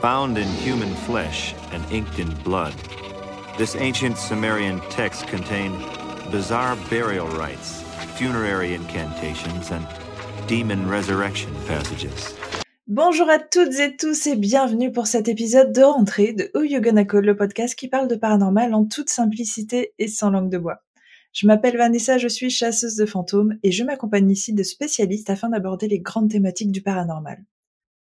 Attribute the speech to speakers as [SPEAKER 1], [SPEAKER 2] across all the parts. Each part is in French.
[SPEAKER 1] Bound in human flesh and inked in blood, this ancient Sumerian text contained bizarre burial rites, funerary incantations, and demon resurrection passages.
[SPEAKER 2] Bonjour à toutes et tous et bienvenue pour cet épisode de rentrée de Who You le podcast qui parle de paranormal en toute simplicité et sans langue de bois. Je m'appelle Vanessa, je suis chasseuse de fantômes et je m'accompagne ici de spécialistes afin d'aborder les grandes thématiques du paranormal.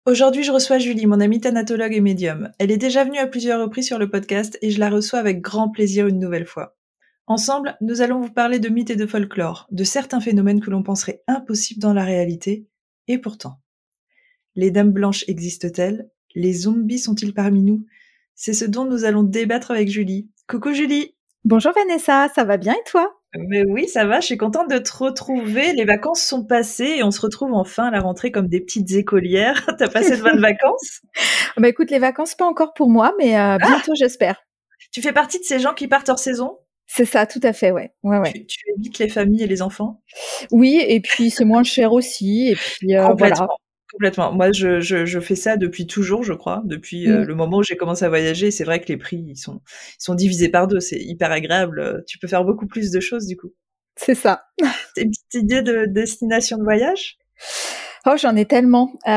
[SPEAKER 2] Aujourd'hui, je reçois Julie, mon amie thanatologue et médium. Elle est déjà venue à plusieurs reprises sur le podcast et je la reçois avec grand plaisir une nouvelle fois. Ensemble, nous allons vous parler de mythes et de folklore, de certains phénomènes que l'on penserait impossibles dans la réalité, et pourtant. Les dames blanches existent-elles? Les zombies sont-ils parmi nous? C'est ce dont nous allons débattre avec Julie. Coucou Julie
[SPEAKER 3] Bonjour Vanessa, ça va bien et toi?
[SPEAKER 2] Mais oui, ça va, je suis contente de te retrouver. Les vacances sont passées et on se retrouve enfin à la rentrée comme des petites écolières. T'as passé de bonnes vacances?
[SPEAKER 3] Bah écoute, les vacances pas encore pour moi, mais euh, bientôt j'espère.
[SPEAKER 2] Tu fais partie de ces gens qui partent hors saison?
[SPEAKER 3] C'est ça, tout à fait, ouais. ouais, ouais.
[SPEAKER 2] tu, tu évites les familles et les enfants?
[SPEAKER 3] Oui, et puis c'est moins cher aussi, et puis euh,
[SPEAKER 2] Complètement.
[SPEAKER 3] voilà.
[SPEAKER 2] Complètement. Moi, je, je, je fais ça depuis toujours, je crois, depuis euh,
[SPEAKER 3] Mm.
[SPEAKER 2] le moment où j'ai commencé à voyager. C'est vrai que les prix, ils sont, ils sont divisés par deux. C'est hyper agréable. Euh, Tu peux faire beaucoup plus de choses, du coup.
[SPEAKER 3] C'est ça.
[SPEAKER 2] T'as une petite idée de destination de voyage?
[SPEAKER 3] Oh, j'en ai tellement. Euh,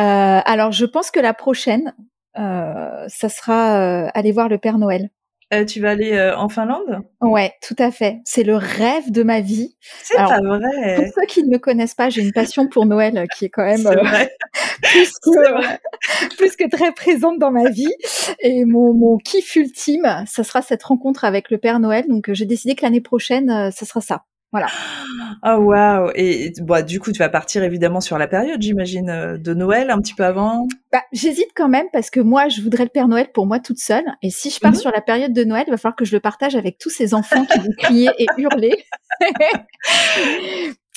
[SPEAKER 3] alors, je pense que la prochaine, euh, ça sera euh, aller voir le Père Noël.
[SPEAKER 2] Euh, Tu vas aller euh, en Finlande?
[SPEAKER 3] Ouais, tout à fait. C'est le rêve de ma vie.
[SPEAKER 2] C'est pas
[SPEAKER 3] Pour
[SPEAKER 2] vrai.
[SPEAKER 3] ceux qui ne me connaissent pas, j'ai une passion pour Noël qui est quand même euh,
[SPEAKER 2] vrai.
[SPEAKER 3] plus que,
[SPEAKER 2] vrai.
[SPEAKER 3] plus que très présente dans ma vie. Et mon, mon kiff ultime, ça sera cette rencontre avec le Père Noël. Donc, j'ai décidé que l'année prochaine, ça sera ça. Voilà.
[SPEAKER 2] Oh waouh Et bah, du coup, tu vas partir évidemment sur la période, j'imagine, euh, de Noël, un petit peu avant?
[SPEAKER 3] Bah, j'hésite quand même parce que moi, je voudrais le Père Noël pour moi toute seule. Et si je pars
[SPEAKER 2] Mhm.
[SPEAKER 3] sur la période de Noël, il va falloir que je le partage avec tous ces enfants qui vont crier et hurler.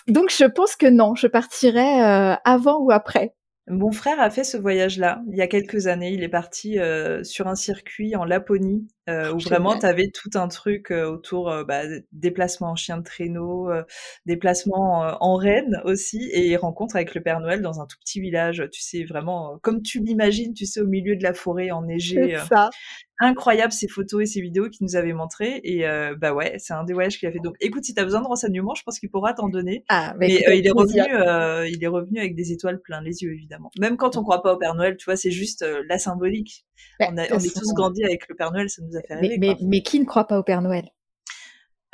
[SPEAKER 3] Donc, je pense que non, je partirai euh, avant ou après.
[SPEAKER 2] Mon frère a fait ce voyage-là il y a quelques années. Il est parti euh, sur un circuit en Laponie euh, où vraiment tu avais tout un truc euh, autour euh, bah, déplacement en chien de traîneau, euh, déplacement euh, en renne aussi et rencontre avec le Père Noël dans un tout petit village. Tu sais vraiment euh, comme tu l'imagines, tu sais au milieu de la forêt enneigée.
[SPEAKER 3] C'est ça.
[SPEAKER 2] incroyable ces photos et ces vidéos qu'il nous avait montrées et euh, bah ouais, c'est un des voyages qu'il a fait. Donc écoute, si tu as besoin de renseignements, je pense qu'il pourra t'en donner.
[SPEAKER 3] Ah, bah,
[SPEAKER 2] Mais euh,
[SPEAKER 3] avec
[SPEAKER 2] il est revenu, euh, il est revenu avec des étoiles plein les yeux évidemment. Même quand on croit pas au Père Noël, tu vois, c'est juste euh, la symbolique.
[SPEAKER 3] Bah,
[SPEAKER 2] on, a- est tous
[SPEAKER 3] façon,
[SPEAKER 2] grandis avec le Père Noël, ça nous a fait rêver.
[SPEAKER 3] mais, qui ne croit pas au Père Noël?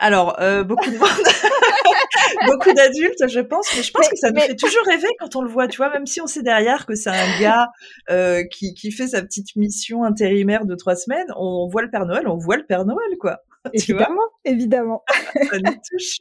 [SPEAKER 2] Alors euh, beaucoup de monde, beaucoup d'adultes, je pense, mais je pense
[SPEAKER 3] Mais-
[SPEAKER 2] que ça nous fait toujours rêver quand on le voit, tu vois, même si on sait derrière que c'est un gars euh, qui, qui fait sa petite mission intérimaire de trois semaines, on voit le Père Noël, on voit le Père Noël, quoi. Tu vois?
[SPEAKER 3] Évidemment, évidemment.
[SPEAKER 2] ça nous touche.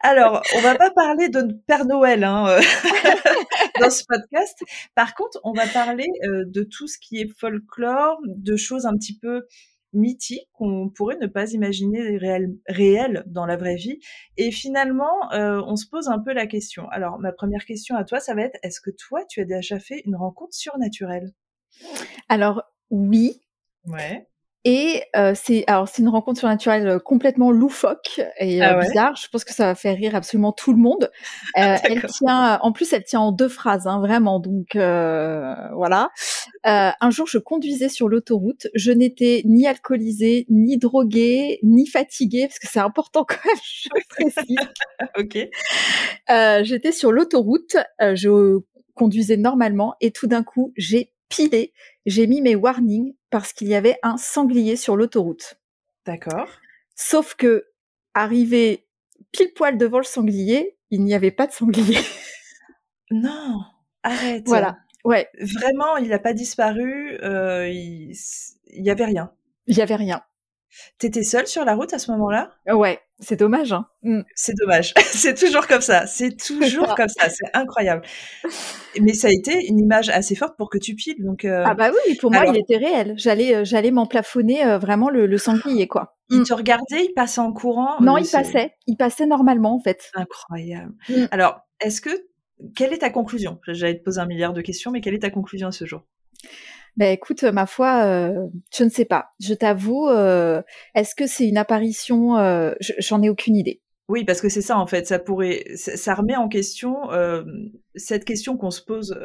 [SPEAKER 2] Alors, on va pas parler de Père Noël hein, euh, dans ce podcast. Par contre, on va parler euh, de tout ce qui est folklore, de choses un petit peu mythiques qu'on pourrait ne pas imaginer réel- réelles dans la vraie vie. Et finalement, euh, on se pose un peu la question. Alors, ma première question à toi, ça va être, est-ce que toi, tu as déjà fait une rencontre surnaturelle?
[SPEAKER 3] Alors, oui.
[SPEAKER 2] Ouais.
[SPEAKER 3] Et euh, c'est alors c'est une rencontre surnaturelle euh, complètement loufoque et euh,
[SPEAKER 2] Ah ouais
[SPEAKER 3] bizarre. Je pense que ça va faire rire absolument tout le monde. Euh, elle tient, en plus, elle tient en deux phrases, hein, vraiment. Donc euh, voilà. Euh, un jour, je conduisais sur l'autoroute. Je n'étais ni alcoolisée, ni droguée, ni fatiguée, parce que c'est important quand même. Je précise.
[SPEAKER 2] Ok.
[SPEAKER 3] Euh, J'étais sur l'autoroute, euh, je conduisais normalement et tout d'un coup, j'ai pilé, j'ai mis mes warnings parce qu'il y avait un sanglier sur l'autoroute.
[SPEAKER 2] D'accord.
[SPEAKER 3] Sauf que, arrivé pile poil devant le sanglier, il n'y avait pas de sanglier.
[SPEAKER 2] Non, arrête.
[SPEAKER 3] voilà. Ouais,
[SPEAKER 2] Vraiment, il n'a pas disparu, euh, il il y avait rien.
[SPEAKER 3] il y avait rien.
[SPEAKER 2] T'étais seule sur la route à ce moment-là?
[SPEAKER 3] Ouais, c'est dommage. Hein. Mm.
[SPEAKER 2] C'est dommage. c'est toujours comme ça. C'est toujours comme ça. C'est incroyable. Mais ça a été une image assez forte pour que tu piles. Donc, euh,
[SPEAKER 3] Ah bah oui, pour moi,
[SPEAKER 2] alors-
[SPEAKER 3] il était réel. J'allais, euh, j'allais m'emplafonner euh, vraiment le, le sanglier, quoi.
[SPEAKER 2] il
[SPEAKER 3] Mm.
[SPEAKER 2] te regardait, il passait en courant?
[SPEAKER 3] Non,
[SPEAKER 2] Euh,
[SPEAKER 3] il passait, il passait normalement en fait.
[SPEAKER 2] Incroyable.
[SPEAKER 3] Mm.
[SPEAKER 2] Alors, est-ce que quelle est ta conclusion? J'allais te poser un milliard de questions, mais quelle est ta conclusion à ce jour?
[SPEAKER 3] Ben écoute, ma foi, euh, je ne sais pas. Je t'avoue, euh, est-ce que c'est une apparition euh, je- J'en ai aucune idée.
[SPEAKER 2] Oui, parce que c'est ça en fait. Ça pourrait, ça, remet en question cette question qu'on se pose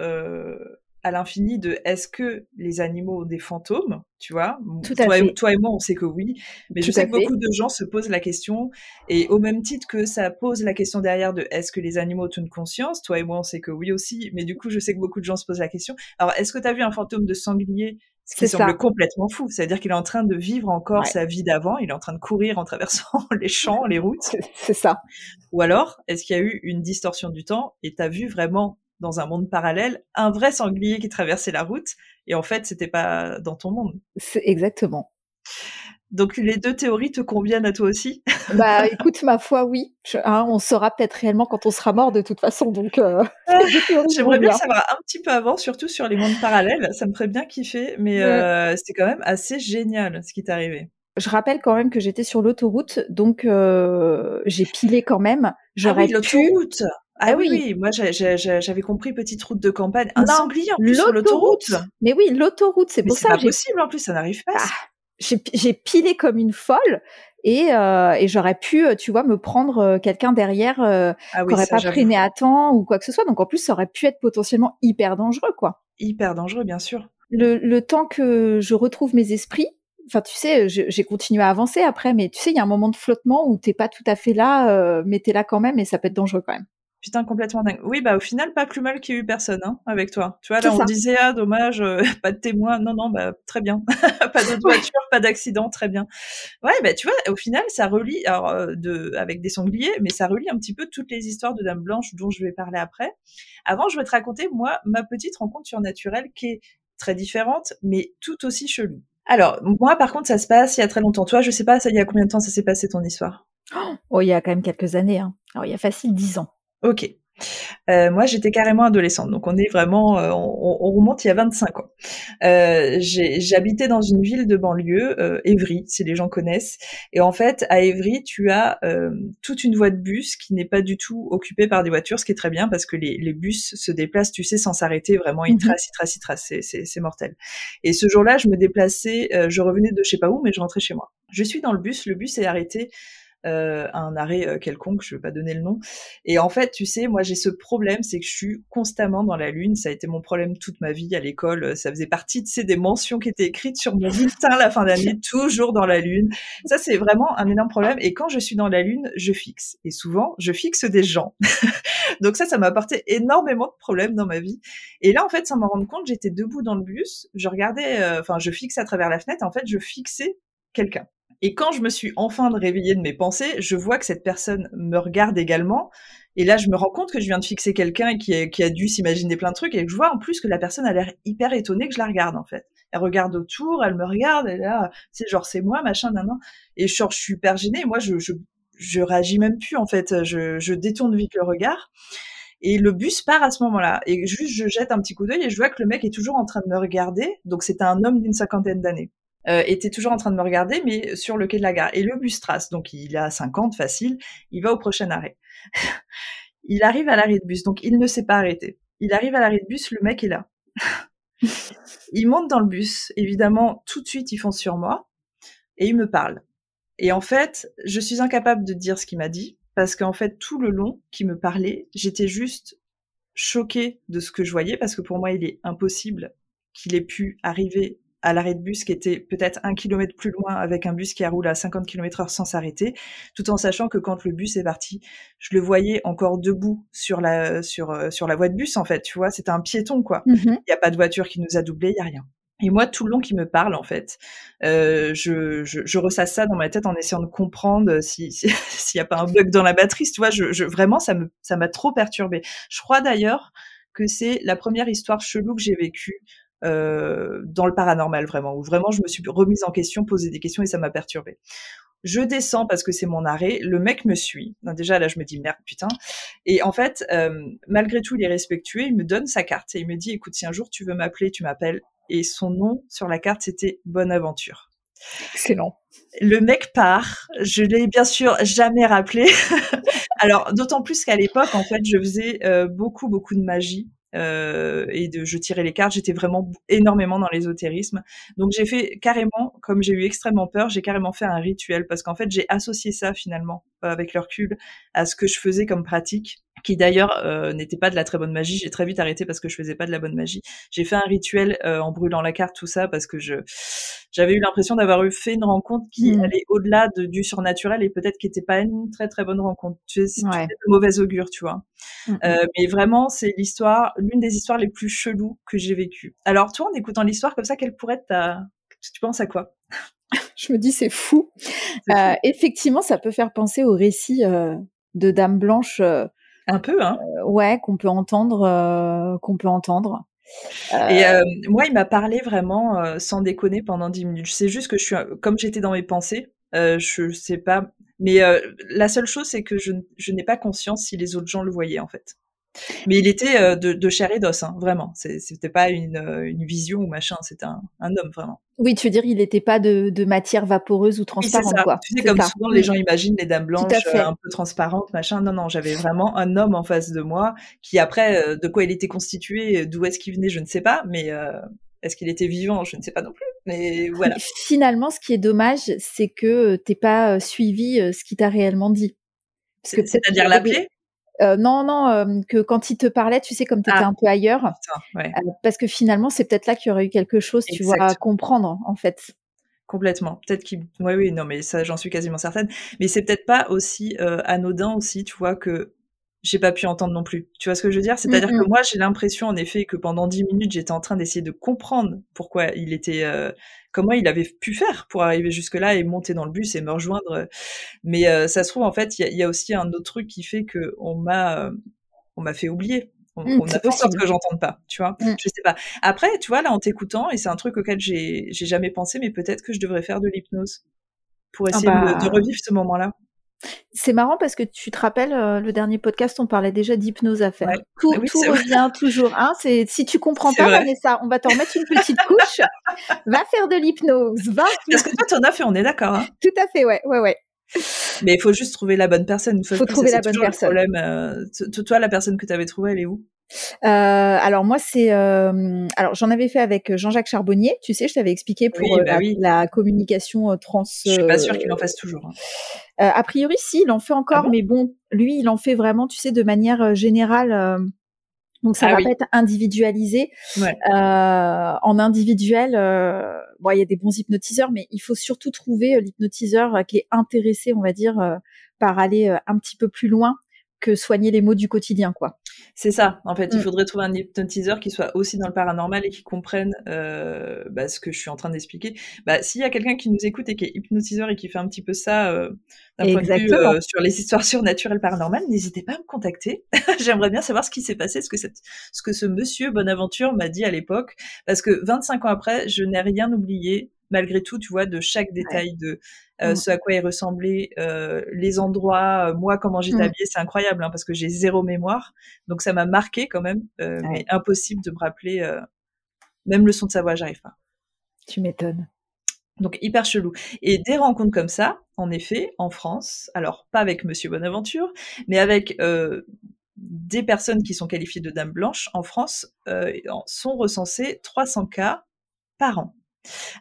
[SPEAKER 2] à l'infini de est-ce que les animaux ont des fantômes, tu vois?
[SPEAKER 3] Tout à
[SPEAKER 2] toi,
[SPEAKER 3] fait.
[SPEAKER 2] Et, toi et moi, on sait que oui, mais je sais que beaucoup de gens se posent la question, et au même titre que ça pose la question derrière de est-ce que les animaux ont une conscience, toi et moi, on sait que oui aussi, mais du coup, je sais que beaucoup de gens se posent la question. Alors, est-ce que tu as vu un fantôme de sanglier? Ce qui semble complètement fou. C'est-à-dire qu'il est en train de vivre encore sa vie d'avant, il est en train de courir en traversant les champs, les routes.
[SPEAKER 3] C'est ça.
[SPEAKER 2] Ou alors, est-ce qu'il y a eu une distorsion du temps et tu as vu vraiment dans un monde parallèle un vrai sanglier qui traversait la route et en fait, c'était pas dans ton monde.
[SPEAKER 3] C'est exactement.
[SPEAKER 2] Donc les deux théories te conviennent à toi aussi?
[SPEAKER 3] Bah écoute, ma foi, oui. Hein, on saura peut-être réellement quand on sera mort de toute façon. Donc euh,
[SPEAKER 2] j'aimerais bien savoir un petit peu avant, surtout sur les mondes parallèles. Ça me ferait bien kiffer, mais euh, c'était quand même assez génial ce qui t'est arrivé.
[SPEAKER 3] Je rappelle quand même que j'étais sur l'autoroute, donc euh, j'ai pilé quand même. J'aurais
[SPEAKER 2] ah oui, l'autoroute. Ah, ah oui, oui, moi j'avais compris petite route de campagne. Un non, sanglier en plus sur l'autoroute.
[SPEAKER 3] Mais oui, l'autoroute, c'est pour ça.
[SPEAKER 2] C'est pas possible en plus, ça n'arrive pas.
[SPEAKER 3] Ah, j'ai pilé comme une folle et, euh, et j'aurais pu, tu vois, me prendre euh, quelqu'un derrière euh, ah oui, qui aurait pas freiné à temps ou quoi que ce soit. Donc en plus, ça aurait pu être potentiellement hyper dangereux, quoi.
[SPEAKER 2] Hyper dangereux, bien sûr.
[SPEAKER 3] Le, le temps que je retrouve mes esprits, enfin tu sais, j'ai continué à avancer après, mais tu sais, il y a un moment de flottement où t'es pas tout à fait là, euh, mais t'es là quand même et ça peut être dangereux quand même.
[SPEAKER 2] Putain, complètement dingue. Oui, bah au final, pas plus mal qu'il y ait eu personne hein, avec toi. Tu vois, là, on disait, ah, dommage, euh, pas de témoin. Non, non, bah très bien. pas de voiture, pas d'accident, très bien. Ouais, bah tu vois, au final, ça relie, alors, euh, de, avec des sangliers, mais ça relie un petit peu toutes les histoires de Dame Blanche dont je vais parler après. Avant, je vais te raconter, moi, ma petite rencontre surnaturelle qui est très différente, mais tout aussi chelou. Alors, moi, par contre, ça se passe il y a très longtemps. Toi, je sais pas, ça, il y a combien de temps ça s'est passé ton histoire?
[SPEAKER 3] Oh, il y a quand même quelques années. Hein. Alors, il y a facile dix ans.
[SPEAKER 2] Ok. Euh, moi, j'étais carrément adolescente, donc on est vraiment, euh, on, on, remonte il y a 25 ans. Euh, J'habitais dans une ville de banlieue, Évry, si les gens connaissent. Et en fait, à Évry, tu as toute une voie de bus qui n'est pas du tout occupée par des voitures, ce qui est très bien parce que les, les bus se déplacent, tu sais, sans s'arrêter. Vraiment, ils mhm. tracent, ils tracent, ils tracent. C'est mortel. Et ce jour-là, je me déplaçais, je revenais de je sais pas où, mais je rentrais chez moi. Je suis dans le bus, le bus est arrêté euh, un arrêt euh, quelconque, je ne vais pas donner le nom. Et en fait, tu sais, moi j'ai ce problème, c'est que je suis constamment dans la lune. Ça a été mon problème toute ma vie à l'école. Ça faisait partie, de ces des mentions qui étaient écrites sur mon bulletin la fin d'année, toujours dans la lune. Ça, c'est vraiment un énorme problème. Et quand je suis dans la lune, je fixe. Et souvent, je fixe des gens. Donc ça, ça m'a apporté énormément de problèmes dans ma vie. Et là, en fait, sans m'en rendre compte, j'étais debout dans le bus, je regardais, euh, enfin, je fixais à travers la fenêtre. En fait, je fixais quelqu'un. Et quand je me suis enfin réveillée de mes pensées, je vois que cette personne me regarde également. Et là, je me rends compte que je viens de fixer quelqu'un qui, a, qui a dû s'imaginer plein de trucs et je vois en plus que la personne a l'air hyper étonnée que je la regarde en fait. Elle regarde autour, elle me regarde, et là, c'est genre c'est moi, machin, nan, nan. Et je, je suis hyper gênée. Moi, je, je, je réagis même plus en fait. Je, je détourne vite le regard. Et le bus part à ce moment-là. Et juste, je jette un petit coup d'œil et je vois que le mec est toujours en train de me regarder. Donc, c'était un homme d'une cinquantaine d'années euh, était toujours en train de me regarder, mais sur le quai de la gare. Et le bus trace, donc il a 50 facile, il va au prochain arrêt. il arrive à l'arrêt de bus, donc il ne s'est pas arrêté. Il arrive à l'arrêt de bus, le mec est là. il monte dans le bus, évidemment, tout de suite il fonce sur moi et il me parle. Et en fait, je suis incapable de dire ce qu'il m'a dit parce qu'en fait, tout le long qu'il me parlait, j'étais juste choquée de ce que je voyais parce que pour moi, il est impossible qu'il ait pu arriver à l'arrêt de bus qui était peut-être un kilomètre plus loin avec un bus qui a roulé à 50 km heure sans s'arrêter, tout en sachant que quand le bus est parti, je le voyais encore debout sur la, sur, euh, sur la voie de bus, en fait, tu vois, c'était un piéton, quoi.
[SPEAKER 3] Mmh
[SPEAKER 2] il n'y a pas de voiture qui nous a doublé, il n'y a rien. Et moi, tout le long qui me parle, en fait, euh, je, je, je, ressasse ça dans ma tête en essayant de comprendre s'il si, s'il n'y a pas un bug dans la batterie. Tu vois, je, je, vraiment, ça me, ça m'a trop perturbé. Je crois d'ailleurs que c'est la première histoire chelou que j'ai vécue euh, dans le paranormal vraiment, où vraiment je me suis remise en question, posé des questions et ça m'a perturbée. Je descends parce que c'est mon arrêt. Le mec me suit. déjà là, je me dis merde, putain. Et en fait, euh, malgré tout, il est respectueux. Il me donne sa carte et il me dit écoute, si un jour tu veux m'appeler, tu m'appelles. Et son nom sur la carte, c'était Bonaventure.
[SPEAKER 3] Excellent.
[SPEAKER 2] Le mec part. Je l'ai bien sûr jamais rappelé. Alors, d'autant plus qu'à l'époque, en fait, je faisais euh, beaucoup, beaucoup de magie. Euh, et de je tirais les cartes. J'étais vraiment énormément dans l'ésotérisme. Donc j'ai fait carrément, comme j'ai eu extrêmement peur, j'ai carrément fait un rituel parce qu'en fait j'ai associé ça finalement euh, avec le recul à ce que je faisais comme pratique qui d'ailleurs euh, n'était pas de la très bonne magie. J'ai très vite arrêté parce que je faisais pas de la bonne magie. J'ai fait un rituel euh, en brûlant la carte, tout ça, parce que je j'avais eu l'impression d'avoir eu fait une rencontre qui
[SPEAKER 3] Mm.
[SPEAKER 2] allait au-delà de, du surnaturel et peut-être qui était pas une très très bonne rencontre. Tu sais, c'est
[SPEAKER 3] Ouais.
[SPEAKER 2] de mauvais augure, tu vois.
[SPEAKER 3] Mm, mm.
[SPEAKER 2] Euh, mais vraiment, c'est l'histoire, l'une des histoires les plus cheloues que j'ai vécues. Alors toi, en écoutant l'histoire comme ça, quelle pourrait être ta... Tu penses à quoi?
[SPEAKER 3] Je me dis, c'est fou.
[SPEAKER 2] Fou.
[SPEAKER 3] effectivement, ça peut faire penser au récit de Dame Blanche,
[SPEAKER 2] Un peu, hein
[SPEAKER 3] ouais, qu'on peut entendre, euh, qu'on peut entendre. Euh,
[SPEAKER 2] Et euh, moi, il m'a parlé vraiment euh, sans déconner pendant 10 minutes. Sais juste que je suis, comme j'étais dans mes pensées, euh, je sais pas. Mais euh, la seule chose, c'est que je, je n'ai pas conscience si les autres gens le voyaient, en fait. Mais il était euh, de, de chair et d'os, hein, vraiment. C'était pas une, euh, une vision ou machin, c'était un, un homme, vraiment.
[SPEAKER 3] oui, tu veux dire, il n'était pas de, de matière vaporeuse ou transparente,
[SPEAKER 2] ça.
[SPEAKER 3] quoi.
[SPEAKER 2] Tu sais, comme
[SPEAKER 3] ça.
[SPEAKER 2] souvent, les
[SPEAKER 3] Mm.
[SPEAKER 2] gens imaginent les dames blanches euh, un peu transparentes, machin. Non, non, j'avais vraiment un homme en face de moi qui, après, de quoi il était constitué, d'où est-ce qu'il venait, je ne sais pas, mais euh, est-ce qu'il était vivant, je ne sais pas non plus. Mais voilà.
[SPEAKER 3] Mais Finalement, ce qui est dommage, c'est que t'es pas suivi ce qu'il t'a réellement dit.
[SPEAKER 2] C'est-à-dire l'appeler
[SPEAKER 3] Euh, non, non, euh, que quand il te parlait, tu sais, comme tu étais
[SPEAKER 2] Ah.
[SPEAKER 3] un peu ailleurs,
[SPEAKER 2] Putain, ouais,
[SPEAKER 3] euh, parce que finalement, c'est peut-être là qu'il y aurait eu quelque chose, tu vois, à comprendre, en fait.
[SPEAKER 2] complètement. Peut-être qu'il... Oui, oui, non, mais ça, j'en suis quasiment certaine. Mais c'est peut-être pas aussi anodin aussi, tu vois, que j'ai pas pu entendre non plus. Tu vois ce que je veux dire? C'est-à-dire
[SPEAKER 3] Mm,
[SPEAKER 2] que moi, j'ai l'impression, en effet, que pendant dix minutes, j'étais en train d'essayer de comprendre pourquoi il était... euh, comment il avait pu faire pour arriver jusque-là et monter dans le bus et me rejoindre. Mais euh, ça se trouve, en fait, il y, a- il y a aussi un autre truc qui fait que on m'a... euh, on m'a fait oublier. On,
[SPEAKER 3] Mm,
[SPEAKER 2] on a fait en sorte que j'entende pas, tu vois?
[SPEAKER 3] Mm.
[SPEAKER 2] Je sais pas. Après, tu vois, là, en t'écoutant, et c'est un truc auquel j'ai j'ai jamais pensé, mais peut-être que je devrais faire de l'hypnose pour essayer
[SPEAKER 3] Ah
[SPEAKER 2] de-
[SPEAKER 3] bah.
[SPEAKER 2] de, revivre ce moment-là.
[SPEAKER 3] C'est marrant parce que tu te rappelles, euh, le dernier podcast, on parlait déjà d'hypnose à faire.
[SPEAKER 2] Ouais.
[SPEAKER 3] Tout,
[SPEAKER 2] Ah oui,
[SPEAKER 3] tout
[SPEAKER 2] c'est vrai.
[SPEAKER 3] revient toujours. Hein c'est, si tu comprends pas. Vanessa, on va t'en mettre une petite couche. va faire de l'hypnose. Va.
[SPEAKER 2] Parce que toi, t'en as fait, on est d'accord. Hein.
[SPEAKER 3] Tout à fait, ouais, ouais, ouais.
[SPEAKER 2] Mais il faut juste trouver la bonne personne. Fois
[SPEAKER 3] Faut trouver la bonne
[SPEAKER 2] le
[SPEAKER 3] personne.
[SPEAKER 2] Problème, euh, toi, la personne que tu avais trouvée, elle est où?
[SPEAKER 3] Euh, alors moi c'est euh, alors j'en avais fait avec Jean-Jacques Charbonnier, tu sais, je t'avais expliqué pour
[SPEAKER 2] Oui,
[SPEAKER 3] euh,
[SPEAKER 2] bah
[SPEAKER 3] la,
[SPEAKER 2] oui.
[SPEAKER 3] la communication euh, trans.
[SPEAKER 2] Je suis pas sûre
[SPEAKER 3] euh,
[SPEAKER 2] qu'il en fasse toujours. hein.
[SPEAKER 3] euh, a priori si, il en fait encore,
[SPEAKER 2] Ah bon?
[SPEAKER 3] mais bon, lui il en fait vraiment, tu sais, de manière générale. donc ça
[SPEAKER 2] Ah
[SPEAKER 3] va
[SPEAKER 2] oui.
[SPEAKER 3] pas être individualisé.
[SPEAKER 2] Ouais.
[SPEAKER 3] Euh, en individuel, euh, bon, il y a des bons hypnotiseurs, mais il faut surtout trouver l'hypnotiseur qui est intéressé, on va dire, euh, par aller un petit peu plus loin que soigner les maux du quotidien, quoi.
[SPEAKER 2] C'est ça, en fait. Il
[SPEAKER 3] Mm.
[SPEAKER 2] faudrait trouver un hypnotiseur qui soit aussi dans le paranormal et qui comprenne euh, bah, ce que je suis en train d'expliquer. Bah, S'il y a quelqu'un qui nous écoute et qui est hypnotiseur et qui fait un petit peu ça euh, d'un point de vue euh, sur les histoires surnaturelles paranormales, n'hésitez pas à me contacter. J'aimerais bien savoir ce qui s'est passé, ce que, cette, ce que ce monsieur Bonaventure m'a dit à l'époque. Parce que 25 ans après, je n'ai rien oublié, malgré tout, tu vois, de chaque détail de euh,
[SPEAKER 3] Mm.
[SPEAKER 2] ce à quoi il ressemblait, euh, les endroits, euh, moi, comment j'étais
[SPEAKER 3] Mm.
[SPEAKER 2] habillée. C'est incroyable, hein, parce que j'ai zéro mémoire. Donc ça m'a marqué quand même,
[SPEAKER 3] Ouais.
[SPEAKER 2] mais impossible de me rappeler. même le son de sa voix, j'arrive pas.
[SPEAKER 3] Tu m'étonnes.
[SPEAKER 2] Donc hyper chelou. Et des rencontres comme ça, en effet, en France, alors pas avec Monsieur Bonaventure, mais avec euh, des personnes qui sont qualifiées de dames blanches en France, euh, sont recensées 300 cas par an.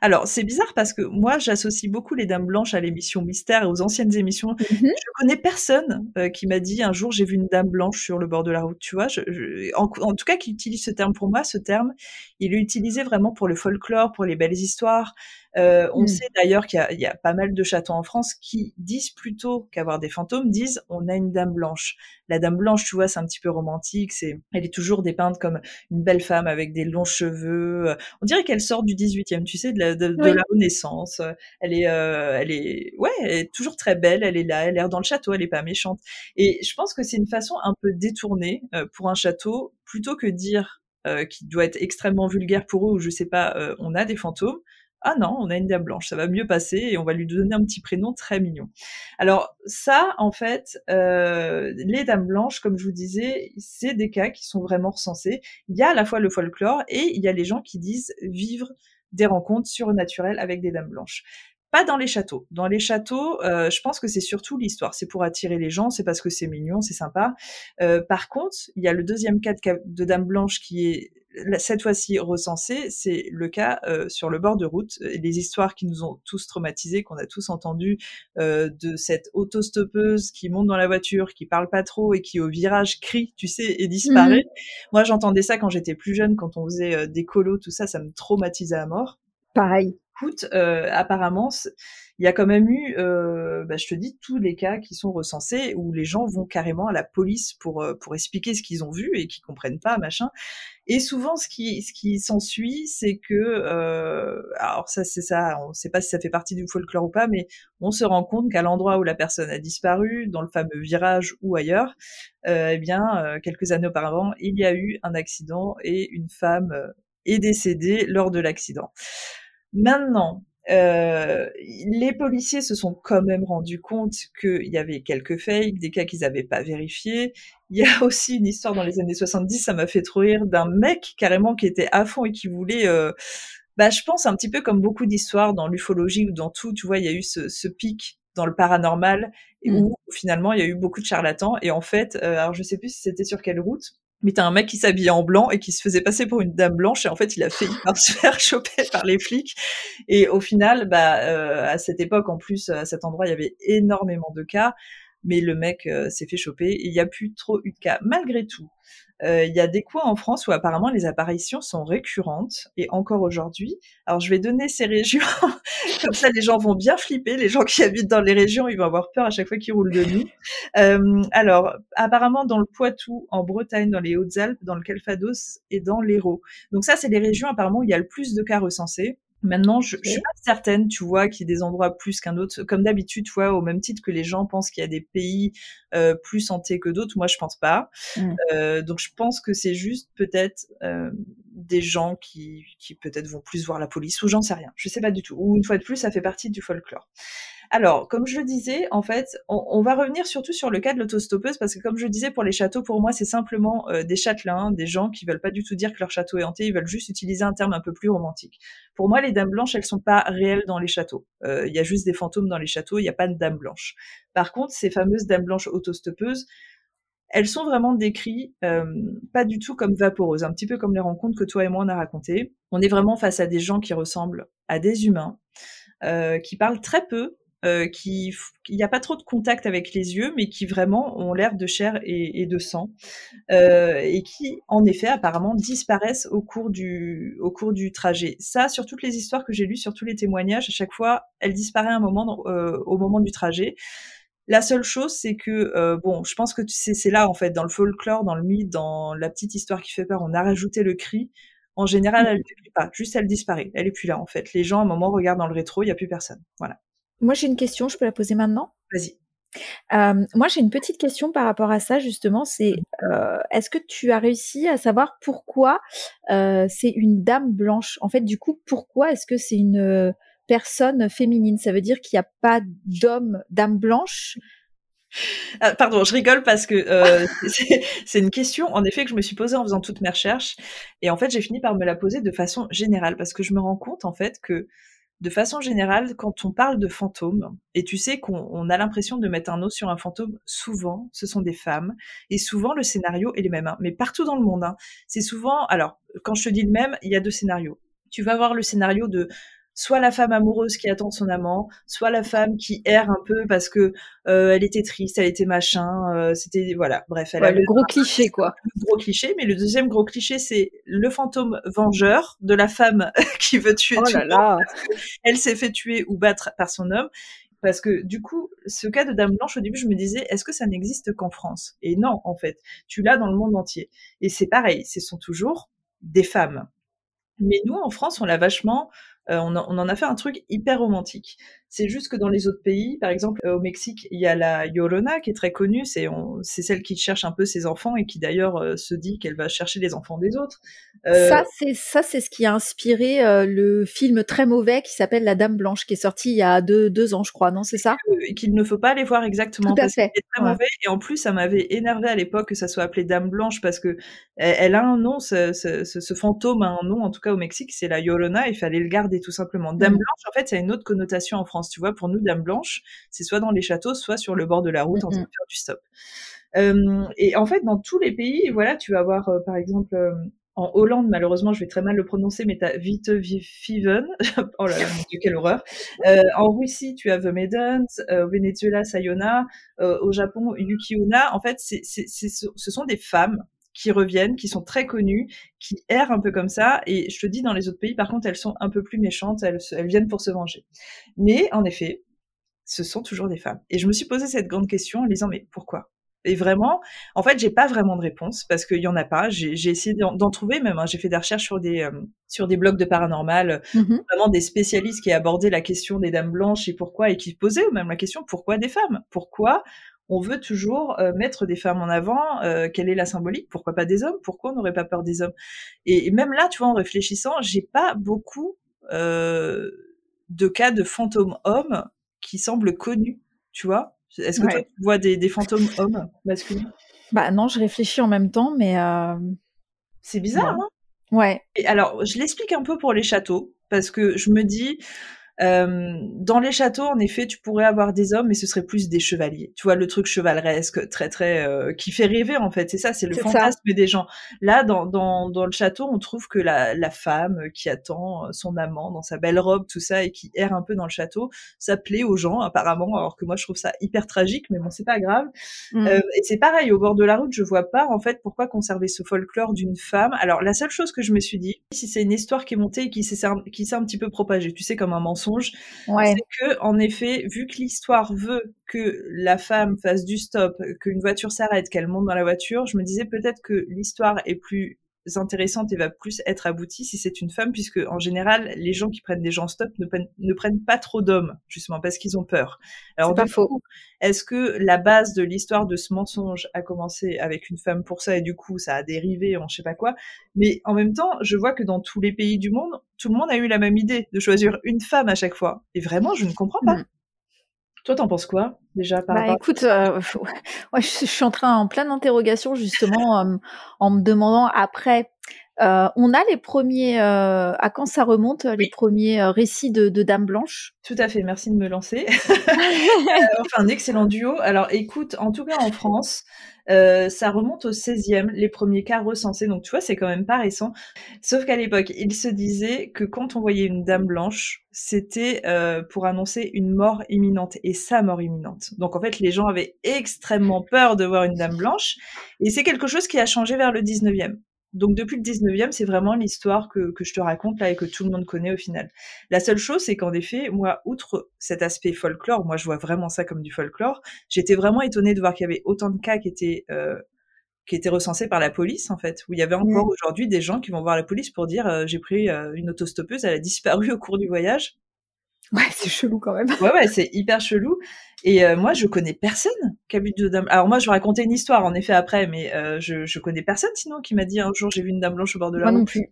[SPEAKER 2] Alors c'est bizarre parce que moi j'associe beaucoup les dames blanches à l'émission Mystère et aux anciennes émissions
[SPEAKER 3] Mhm.
[SPEAKER 2] je connais personne euh, qui m'a dit un jour j'ai vu une dame blanche sur le bord de la route, tu vois. Je, je- en, en tout cas, qui utilise ce terme pour moi, ce terme, il est utilisé vraiment pour le folklore, pour les belles histoires. Euh, on
[SPEAKER 3] Mm.
[SPEAKER 2] sait d'ailleurs qu'il y, y a pas mal de châteaux en France qui disent plutôt qu'avoir des fantômes, disent on a une dame blanche. La dame blanche, tu vois, c'est un petit peu romantique. C'est, elle est toujours dépeinte comme une belle femme avec des longs cheveux. On dirait qu'elle sort du 18e, tu sais, de la, de, la Renaissance. Elle est, euh, elle est, ouais, elle est toujours très belle. Elle est là, elle a l'air dans le château, elle est pas méchante. Et je pense que c'est une façon un peu détournée euh, pour un château, plutôt que dire euh, qui doit être extrêmement vulgaire pour eux ou je sais pas, euh, on a des fantômes. Ah non, on a une dame blanche, ça va mieux passer et on va lui donner un petit prénom très mignon. Alors ça, en fait, euh, les dames blanches, comme je vous disais, c'est des cas qui sont vraiment recensés. Il y a à la fois le folklore et il y a les gens qui disent vivre des rencontres surnaturelles avec des dames blanches. Pas dans les châteaux. Dans les châteaux, euh, je pense que c'est surtout l'histoire. C'est pour attirer les gens, c'est parce que c'est mignon, c'est sympa. Euh, par contre, il y a le deuxième cas de, Dame Blanche qui est cette fois-ci recensé, c'est le cas euh, sur le bord de route. Les histoires qui nous ont tous traumatisés, qu'on a tous entendues, euh, de cette autostoppeuse qui monte dans la voiture, qui parle pas trop et qui au virage crie, tu sais, et disparaît. Mmh. Moi, j'entendais ça quand j'étais plus jeune, quand on faisait euh, des colos, tout ça, ça me traumatisait à mort.
[SPEAKER 3] Pareil
[SPEAKER 2] écoute, euh, apparemment, il y a quand même eu, euh, bah, je te dis, tous les cas qui sont recensés où les gens vont carrément à la police pour euh, pour expliquer ce qu'ils ont vu et qu'ils comprennent pas, machin. Et souvent, ce qui ce qui s'ensuit, c'est que, alors ça c'est ça, on ne sait pas si ça fait partie du folklore ou pas, mais on se rend compte qu'à l'endroit où la personne a disparu, dans le fameux virage ou ailleurs, eh bien, quelques années auparavant, il y a eu un accident et une femme est décédée lors de l'accident. Maintenant, euh, les policiers se sont quand même rendus compte qu'il y avait quelques fakes, des cas qu'ils n'avaient pas vérifiés. Il y a aussi une histoire dans les années 70, ça m'a fait trop rire, d'un mec carrément qui était à fond et qui voulait, euh, bah, je pense un petit peu comme beaucoup d'histoires dans l'ufologie ou dans tout, tu vois, il y a eu ce, ce pic dans le paranormal et mmh. où finalement il y a eu beaucoup de charlatans et en fait, euh, alors je sais plus si c'était sur quelle route, mais t'as un mec qui s'habillait en blanc et qui se faisait passer pour une dame blanche et en fait il a failli se faire choper par les flics. Et au final bah euh, à cette époque en plus à cet endroit il y avait énormément de cas mais le mec euh, s'est fait choper et il n'y a plus trop eu de cas malgré tout euh, il y a des coins en France où apparemment les apparitions sont récurrentes et encore aujourd'hui. Alors je vais donner ces régions, comme ça les gens vont bien flipper. Les gens qui habitent dans les régions, ils vont avoir peur à chaque fois qu'ils roulent de nuit. Euh, alors apparemment dans le Poitou, en Bretagne, dans les Hautes-Alpes, dans le Calvados et dans l'Hérault. Donc ça c'est les régions apparemment où il y a le plus de cas recensés. Maintenant, je, je suis pas certaine, tu vois, qu'il y ait des endroits plus qu'un autre. Comme d'habitude, tu vois, au même titre que les gens pensent qu'il y a des pays euh, plus santé que d'autres, moi je pense pas. Mmh. Euh, donc je pense que c'est juste peut-être euh, des gens qui, qui peut-être vont plus voir la police ou j'en sais rien. Je sais pas du tout. Ou une fois de plus, ça fait partie du folklore. Alors, comme je le disais, en fait, on, va revenir surtout sur le cas de l'autostoppeuse parce que, comme je le disais, pour les châteaux, pour moi, c'est simplement euh, des châtelains, des gens qui veulent pas du tout dire que leur château est hanté, ils veulent juste utiliser un terme un peu plus romantique. Pour moi, les dames blanches, elles sont pas réelles dans les châteaux. Euh, il y a juste des fantômes dans les châteaux, il n'y a pas de dames blanches. Par contre, ces fameuses dames blanches autostoppeuses, elles sont vraiment décrites euh, pas du tout comme vaporeuses, un petit peu comme les rencontres que toi et moi on a racontées. On est vraiment face à des gens qui ressemblent à des humains, qui parlent très peu, euh, qui il n'y a pas trop de contact avec les yeux, mais qui vraiment ont l'air de chair et, de sang, euh, et qui en effet apparemment disparaissent au cours du au cours du trajet. Ça, sur toutes les histoires que j'ai lues, sur tous les témoignages, à chaque fois, elle disparaît un moment euh, au moment du trajet. La seule chose, c'est que euh, bon, je pense que c'est là en fait dans le folklore, dans le mythe, dans la petite histoire qui fait peur, on a rajouté le cri. En général, elle ne pas, juste elle disparaît, elle est plus là en fait. Les gens à un moment regardent dans le rétro, il y a plus personne. Voilà.
[SPEAKER 3] Moi, j'ai une question, je peux la poser maintenant?
[SPEAKER 2] Vas-y.
[SPEAKER 3] Euh, moi, j'ai une petite question par rapport à ça, justement. C'est mmh. euh, est-ce que tu as réussi à savoir pourquoi euh, c'est une dame blanche? En fait, du coup, pourquoi est-ce que c'est une personne féminine? Ça veut dire qu'il n'y a pas d'homme dame blanche?
[SPEAKER 2] Ah, pardon, je rigole parce que c'est une question, en effet, que je me suis posée en faisant toutes mes recherches. Et en fait, j'ai fini par me la poser de façon générale parce que je me rends compte, en fait, que de façon générale, quand on parle de fantômes, et tu sais qu'on a l'impression de mettre un nom sur un fantôme, souvent, ce sont des femmes, et souvent le scénario est le même, hein. mais partout dans le monde. Hein. c'est souvent, alors, quand je te dis le même, il y a deux scénarios. Tu vas voir le scénario de soit la femme amoureuse qui attend son amant, soit la femme qui erre un peu parce que euh, elle était triste, elle était machin, euh, c'était voilà, bref, elle
[SPEAKER 3] a le gros cliché quoi.
[SPEAKER 2] Le gros cliché, mais le deuxième gros cliché c'est le fantôme vengeur de la femme qui veut tuer
[SPEAKER 3] oh là là.
[SPEAKER 2] Elle s'est fait tuer ou battre par son homme. Parce que du coup, ce cas de Dame Blanche, au début, je me disais, est-ce que ça n'existe qu'en France? Et non, en fait, tu l'as dans le monde entier. Et c'est pareil, ce sont toujours des femmes. Mais nous, en France, on l'a vachement euh, on, en a fait un truc hyper romantique. C'est juste que dans les autres pays, par exemple euh, au Mexique, il y a la Llorona qui est très connue, c'est celle qui cherche un peu ses enfants et qui d'ailleurs euh, se dit qu'elle va chercher les enfants des autres.
[SPEAKER 3] Ça c'est ça c'est ce qui a inspiré le film très mauvais qui s'appelle La Dame Blanche qui est sorti il y a deux, deux ans je crois, non c'est ça?
[SPEAKER 2] Qu'il ne faut pas aller voir exactement
[SPEAKER 3] Tout à fait.
[SPEAKER 2] très mauvais et en plus ça m'avait énervé à l'époque que ça soit appelé Dame Blanche parce que elle, a un nom, ce, ce, ce, fantôme a un nom en tout cas au Mexique, c'est la Llorona, il fallait le garder tout simplement. Dame blanche, en fait, ça a une autre connotation en France. Tu vois, pour nous, dame blanche, c'est soit dans les châteaux, soit sur le bord de la route en train de faire du stop. Euh, et en fait, dans tous les pays, voilà, tu vas avoir, euh, par exemple, euh, en Hollande, malheureusement, je vais très mal le prononcer, mais tu as Vite Viven. oh là là, mon Dieu, quelle horreur. Euh, en Russie, tu as The Maidens. au Venezuela, Sayona. au Japon, Yukiuna. En fait, c'est, c'est, ce sont des femmes qui reviennent, qui sont très connues, qui errent un peu comme ça. Et je te dis, dans les autres pays, par contre, elles sont un peu plus méchantes, elles, elles viennent pour se venger. Mais en effet, ce sont toujours des femmes. Et je me suis posé cette grande question en disant, mais pourquoi? Et vraiment, en fait, j'ai pas vraiment de réponse parce qu'il y en a pas. J'ai essayé d'en trouver même. Hein. J'ai fait des recherches sur des euh, sur des blogs de paranormal, mmh vraiment des spécialistes qui abordaient la question des dames blanches et pourquoi et qui posaient même la question pourquoi des femmes? Pourquoi on veut toujours euh, mettre des femmes en avant euh, Quelle est la symbolique Pourquoi pas des hommes? Pourquoi on n'aurait pas peur des hommes? Et, même là, tu vois, en réfléchissant, j'ai pas beaucoup de cas de fantômes hommes qui semblent connus. Tu vois? Est-ce que toi, tu vois des, fantômes hommes masculins?
[SPEAKER 3] Bah non, je réfléchis en même temps, mais. Euh,
[SPEAKER 2] c'est bizarre, hein?
[SPEAKER 3] Ouais.
[SPEAKER 2] Et alors, je l'explique un peu pour les châteaux, parce que je me dis, euh, dans les châteaux, en effet, tu pourrais avoir des hommes, mais ce serait plus des chevaliers. Tu vois, le truc chevaleresque, très très, euh, qui fait rêver en fait. C'est ça, c'est le fantasme des gens. Là, dans, dans, dans, le château, on trouve que la, la femme qui attend son amant dans sa belle robe, tout ça, et qui erre un peu dans le château, ça plaît aux gens apparemment. Alors que moi, je trouve ça hyper tragique, mais bon, c'est pas grave. Mmh. Euh, et c'est pareil au bord de la route, je vois pas en fait pourquoi conserver ce folklore d'une femme. Alors la seule chose que je me suis dit, si c'est une histoire qui est montée et qui s'est qui s'est un petit peu propagée, tu sais, comme un mensonge c'est que, en effet, vu que l'histoire veut que la femme fasse du stop, qu'une voiture s'arrête, qu'elle monte dans la voiture, je me disais peut-être que l'histoire est plus intéressante et va plus être aboutie si c'est une femme, puisque en général, les gens qui prennent des gens stop ne prennent, ne prennent pas trop d'hommes, justement parce qu'ils ont peur.
[SPEAKER 3] Alors, pas faux.
[SPEAKER 2] Est-ce que la base de l'histoire de ce mensonge a commencé avec une femme pour ça et du coup ça a dérivé en je sais pas quoi? Mais en même temps, je vois que dans tous les pays du monde, tout le monde a eu la même idée de choisir une femme à chaque fois. Et vraiment, je ne comprends pas. Mm. Toi, t'en penses quoi déjà par
[SPEAKER 3] bah, écoute, euh, je, suis en train en pleine interrogation justement euh, en me demandant après. Euh, on a les premiers, euh, à quand ça remonte, les premiers euh, récits de, de Dame Blanche?
[SPEAKER 2] Tout à fait, merci de me lancer. enfin, un excellent duo. Alors écoute, en tout cas en France, ça remonte au 16e, les premiers cas recensés. Donc tu vois, c'est quand même pas récent. Sauf qu'à l'époque, il se disait que quand on voyait une dame blanche, c'était pour annoncer une mort imminente et sa mort imminente. Donc en fait, les gens avaient extrêmement peur de voir une dame blanche. Et c'est quelque chose qui a changé vers le 19e. Donc depuis le 19e, c'est vraiment l'histoire que, que, je te raconte là et que tout le monde connaît au final. La seule chose, c'est qu'en effet, moi, outre cet aspect folklore, moi je vois vraiment ça comme du folklore, j'étais vraiment étonnée de voir qu'il y avait autant de cas qui étaient, euh, qui étaient recensés par la police en fait, où il y avait encore aujourd'hui des gens qui vont voir la police pour dire euh, j'ai pris euh, une autostoppeuse, elle a disparu au cours du voyage.
[SPEAKER 3] Ouais, c'est chelou quand même.
[SPEAKER 2] Ouais, ouais, c'est hyper chelou. Et euh, moi, je connais personne qui a vu de dame. Alors moi, je vais raconter une histoire en effet après, mais euh, je, je connais personne sinon qui m'a dit un jour j'ai vu une dame blanche au bord de la
[SPEAKER 3] route. Moi non plus.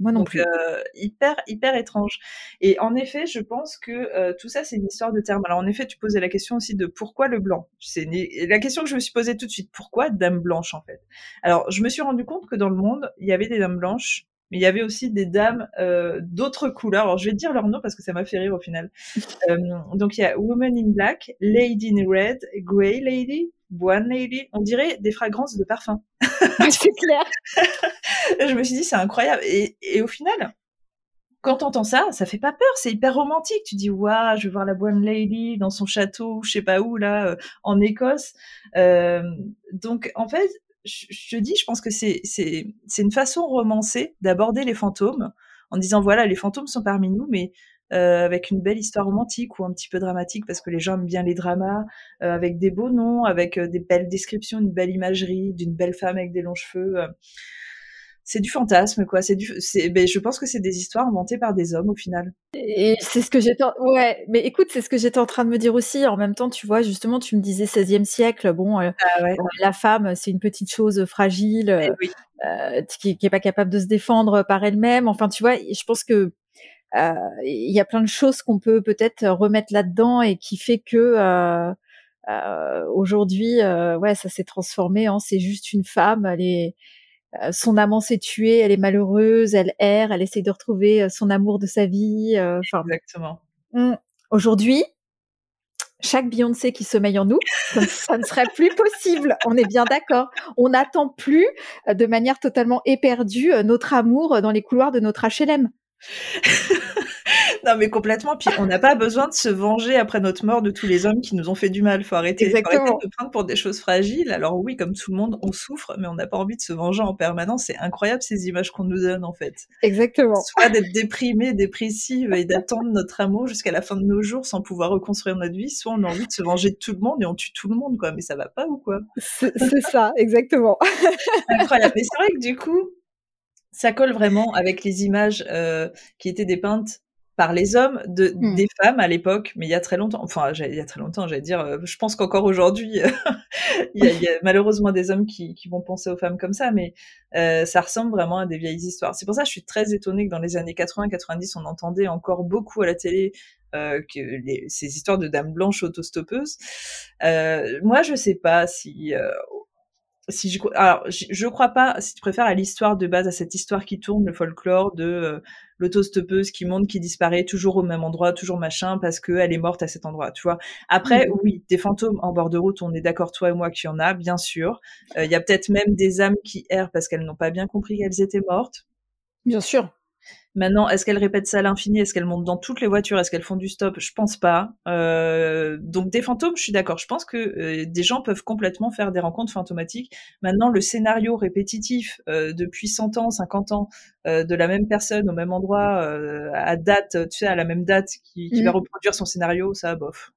[SPEAKER 3] Moi non plus.
[SPEAKER 2] Euh, hyper, hyper étrange. Et en effet, je pense que euh, tout ça, c'est une histoire de terme. Alors en effet, tu posais la question aussi de pourquoi le blanc. C'est la question que je me suis posée tout de suite. Pourquoi dame blanche en fait? Alors je me suis rendu compte que dans le monde, il y avait des dames blanches mais il y avait aussi des dames euh, d'autres couleurs. Alors je vais dire leur nom parce que ça m'a fait rire au final. Euh, donc il y a Woman in Black, Lady in Red, Grey Lady, One Lady. On dirait des fragrances de parfum.
[SPEAKER 3] c'est clair.
[SPEAKER 2] je me suis dit c'est incroyable. Et, et au final, quand t'entends ça, ça fait pas peur, c'est hyper romantique. Tu dis waouh, je vais voir la One Lady dans son château, je sais pas où là, euh, en Écosse. Euh, donc en fait, je, dis, je pense que c'est une façon romancée d'aborder les fantômes en disant voilà, les fantômes sont parmi nous, mais euh, avec une belle histoire romantique ou un petit peu dramatique parce que les gens aiment bien les dramas, euh, avec des beaux noms, avec euh, des belles descriptions, une belle imagerie d'une belle femme avec des longs cheveux c'est du fantasme quoi. C'est du c'est ben, je pense que c'est des histoires inventées par des hommes au final.
[SPEAKER 3] Et c'est ce que j'étais ouais mais écoute c'est ce que j'étais en train de me dire aussi. En même temps tu vois justement tu me disais 16e siècle. Bon euh, ah ouais. la femme c'est une petite chose fragile eh euh, qui, qui est pas capable de se défendre par elle-même. Enfin tu vois je pense que euh, il y a plein de choses qu'on peut peut-être remettre là-dedans et qui fait que aujourd'hui ouais ça s'est transformé en c'est juste une femme. Elle est son amant s'est tué, elle est malheureuse, elle erre, elle essaie de retrouver son amour de sa vie.
[SPEAKER 2] Exactement.
[SPEAKER 3] Hmm. Aujourd'hui, chaque Beyoncé qui sommeille en nous, ça ne serait plus possible. On est bien d'accord. On n'attend plus de manière totalement éperdue notre amour dans les couloirs de notre HLM.
[SPEAKER 2] non mais complètement. Puis on n'a pas besoin de se venger après notre mort de tous les hommes qui nous ont fait du mal. Faut arrêter, faut arrêter de prendre pour des choses fragiles. Alors oui, comme tout le monde, on souffre, mais on n'a pas envie de se venger en permanence. C'est incroyable ces images qu'on nous donne en fait.
[SPEAKER 3] Exactement.
[SPEAKER 2] Soit d'être déprimé, dépressive et d'attendre notre amour jusqu'à la fin de nos jours sans pouvoir reconstruire notre vie. Soit on a envie de se venger de tout le monde et on tue tout le monde quoi. Mais ça va pas ou quoi?
[SPEAKER 3] C'est ça, exactement.
[SPEAKER 2] incroyable. Mais c'est vrai que du coup, ça colle vraiment avec les images euh, qui étaient dépeintes par les hommes de mmh. des femmes à l'époque, mais il y a très longtemps. Enfin, il y a très longtemps, j'allais dire. Euh, je pense qu'encore aujourd'hui, il, y, a malheureusement des hommes qui, qui, vont penser aux femmes comme ça, mais euh, ça ressemble vraiment à des vieilles histoires. C'est pour ça que je suis très étonnée que dans les années 80-90, on entendait encore beaucoup à la télé euh, que les, ces histoires de dames blanches autostoppeuses. Euh, moi, je sais pas si euh, si je, alors, je, crois pas, si tu préfères, à l'histoire de base, à cette histoire qui tourne, le folklore de euh, l'autostoppeuse qui monte, qui disparaît toujours au même endroit, toujours machin, parce qu'elle est morte à cet endroit, tu vois. Après, mmh. oui, des fantômes en bord de route, on est d'accord, toi et moi, qu'il y en a, bien sûr. Euh, il y a peut-être même des âmes qui errent parce qu'elles n'ont pas bien compris qu'elles étaient mortes.
[SPEAKER 3] Bien sûr.
[SPEAKER 2] Maintenant, est-ce qu'elles répètent ça à l'infini? Est-ce qu'elles montent dans toutes les voitures? Est-ce qu'elles font du stop? Je pense pas. Euh, donc des fantômes, je suis d'accord. Je pense que euh, des gens peuvent complètement faire des rencontres fantomatiques. Maintenant, le scénario répétitif euh, depuis 100 ans, 50 ans, de la même personne au même endroit, à date, tu sais, à la même date, qui, qui va mmh. reproduire son scénario, ça, bof.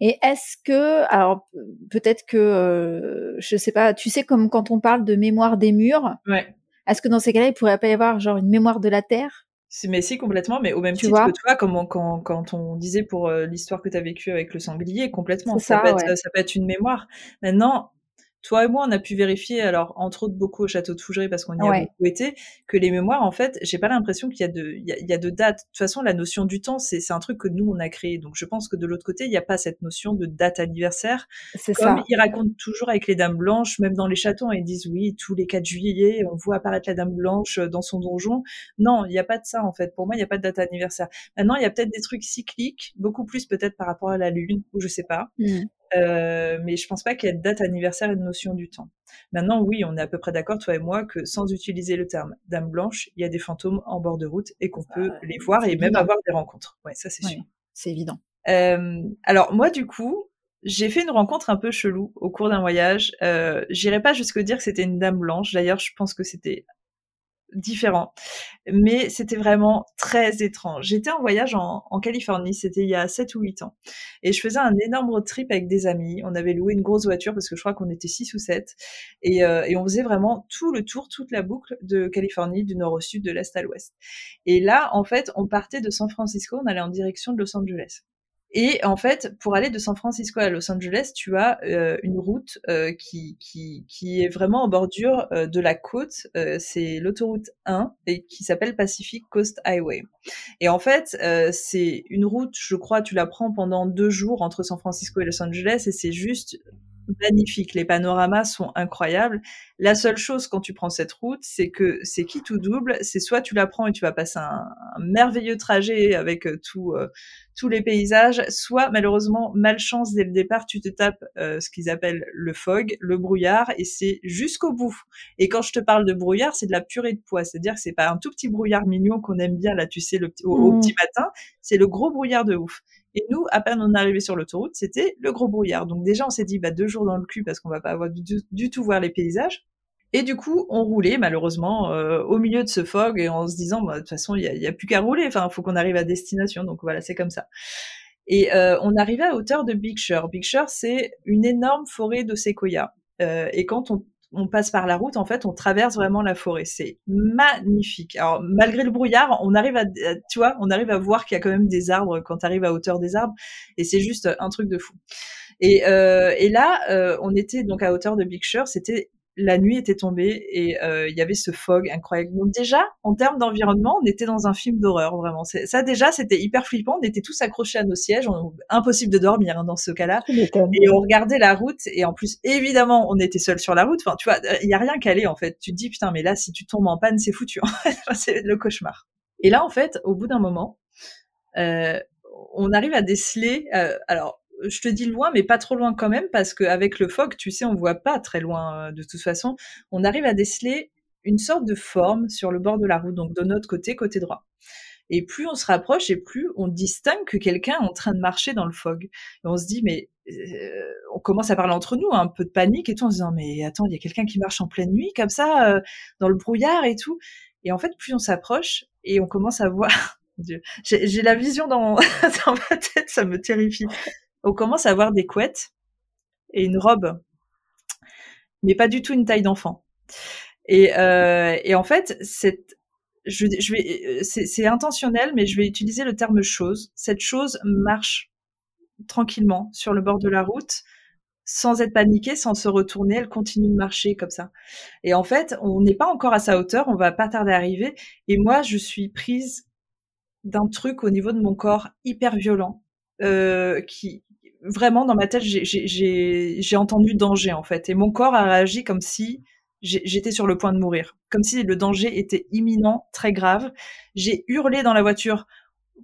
[SPEAKER 3] Et est-ce que, alors peut-être que, je sais pas, tu sais comme quand on parle de mémoire des murs?
[SPEAKER 2] Ouais
[SPEAKER 3] est-ce que dans ces cas-là, il pourrait pas y avoir genre une mémoire de la Terre?
[SPEAKER 2] Mais si complètement, mais au même titre que toi, comme quand, quand on disait pour euh, l'histoire que tu as vécue avec le sanglier, complètement. Ça, peut être, ça peut être une mémoire. Maintenant, toi et moi, on a pu vérifier, alors entre autres beaucoup au château de Fougeray parce qu'on y a beaucoup été, que les mémoires, en fait, j'ai pas l'impression qu'il y a de, il y a, de dates. De toute façon, la notion du temps, c'est, un truc que nous on a créé. Donc je pense que de l'autre côté, il n'y a pas cette notion de date anniversaire. C'est Comme ils racontent toujours avec les dames blanches, même dans les châteaux, ils disent oui, tous les 4 juillet, on voit apparaître la dame blanche dans son donjon. Non, il n'y a pas de ça en fait. Pour moi, il n'y a pas de date anniversaire. Maintenant, il y a peut-être des trucs cycliques, beaucoup plus peut-être par rapport à la lune, ou je sais pas. Mmh. Euh, mais je pense pas qu'il y ait de date anniversaire et de notion du temps. Maintenant, oui, on est à peu près d'accord, toi et moi, que sans utiliser le terme dame blanche, il y a des fantômes en bord de route et qu'on peut les voir et même avoir des rencontres. Ouais, ça c'est sûr.
[SPEAKER 3] C'est évident.
[SPEAKER 2] Euh, alors moi, du coup, j'ai fait une rencontre un peu chelou au cours d'un voyage. Euh, J'irai pas jusque dire que c'était une dame blanche. D'ailleurs, je pense que c'était différent. Mais c'était vraiment très étrange. J'étais en voyage en, Californie, c'était il y a 7 ou 8 ans. Et je faisais un énorme trip avec des amis. On avait loué une grosse voiture parce que je crois qu'on était 6 ou 7. Et, euh, et on faisait vraiment tout le tour, toute la boucle de Californie, du nord au sud, de l'est à l'ouest. Et là, en fait, on partait de San Francisco, on allait en direction de Los Angeles. Et en fait, pour aller de San Francisco à Los Angeles, tu as euh, une route euh, qui, qui, est vraiment en bordure euh, de la côte. c'est l'autoroute 1 et qui s'appelle Pacific Coast Highway. Et en fait, c'est une route, je crois, tu la prends pendant deux jours entre San Francisco et Los Angeles et c'est juste magnifique. Les panoramas sont incroyables. La seule chose quand tu prends cette route, c'est que c'est qui tout double? C'est soit tu la prends et tu vas passer un, merveilleux trajet avec tout, tous les paysages, soit malheureusement, malchance dès le départ, tu te tapes euh, ce qu'ils appellent le fog, le brouillard, et c'est jusqu'au bout. Et quand je te parle de brouillard, c'est de la purée de poids. C'est-à-dire que c'est pas un tout petit brouillard mignon qu'on aime bien là, tu sais, le, au, au mmh. petit matin. C'est le gros brouillard de ouf. Et nous, à peine on est arrivé sur l'autoroute, c'était le gros brouillard. Donc déjà, on s'est dit, bah, deux jours dans le cul parce qu'on va pas avoir du, tout voir les paysages. Et du coup, on roulait malheureusement euh, au milieu de ce fog et en se disant, bah, de toute façon, il y a, plus qu'à rouler. Enfin, il faut qu'on arrive à destination. Donc voilà, c'est comme ça. Et euh, on arrivait à hauteur de Big Sur. Big Sur, c'est une énorme forêt de séquoias. Euh, et quand on passe par la route, en fait, on traverse vraiment la forêt. C'est magnifique. Alors, malgré le brouillard, on arrive à, tu vois, on arrive à voir qu'il y a quand même des arbres quand tu arrives à hauteur des arbres, et c'est juste un truc de fou. Et, là, on était donc à hauteur de Big Sur, c'était la nuit était tombée et euh, il y avait ce fog incroyable. Donc déjà, en termes d'environnement, on était dans un film d'horreur, vraiment. Ça déjà, c'était hyper flippant. On était tous accrochés à nos sièges, impossible de dormir hein, dans ce cas-là. Et on regardait la route et en plus, évidemment, on était seul sur la route. Enfin, tu vois, il y a rien qu'à aller en fait. Tu te dis putain, mais là, si tu tombes en panne, c'est foutu. c'est le cauchemar. Et là, en fait, au bout d'un moment, euh, on arrive à déceler. Euh, alors, je te dis loin, mais pas trop loin quand même, parce qu'avec le fog, tu sais, on voit pas très loin euh, de toute façon. On arrive à déceler une sorte de forme sur le bord de la route, donc de notre côté, côté droit. Et plus on se rapproche, et plus on distingue que quelqu'un est en train de marcher dans le fog. On se dit, mais euh, on commence à parler entre nous, un peu de panique et tout, en se disant, mais attends, il y a quelqu'un qui marche en pleine nuit comme ça, euh, dans le brouillard et tout. Et en fait, plus on s'approche, et on commence à voir. J'ai la vision dans ma tête, ça me terrifie on commence à voir des couettes et une robe, mais pas du tout une taille d'enfant. Et, euh, en fait, vais, c'est, intentionnel, mais je vais utiliser le terme chose. Cette chose marche tranquillement sur le bord de la route, sans être paniquée, sans se retourner, elle continue de marcher comme ça. Et en fait, on n'est pas encore à sa hauteur, on va pas tarder à arriver. Et moi, je suis prise d'un truc au niveau de mon corps hyper violent, euh, qui, vraiment dans ma tête, j'ai entendu danger en fait, et mon corps a réagi comme si j'étais sur le point de mourir, comme si le danger était imminent, très grave. J'ai hurlé dans la voiture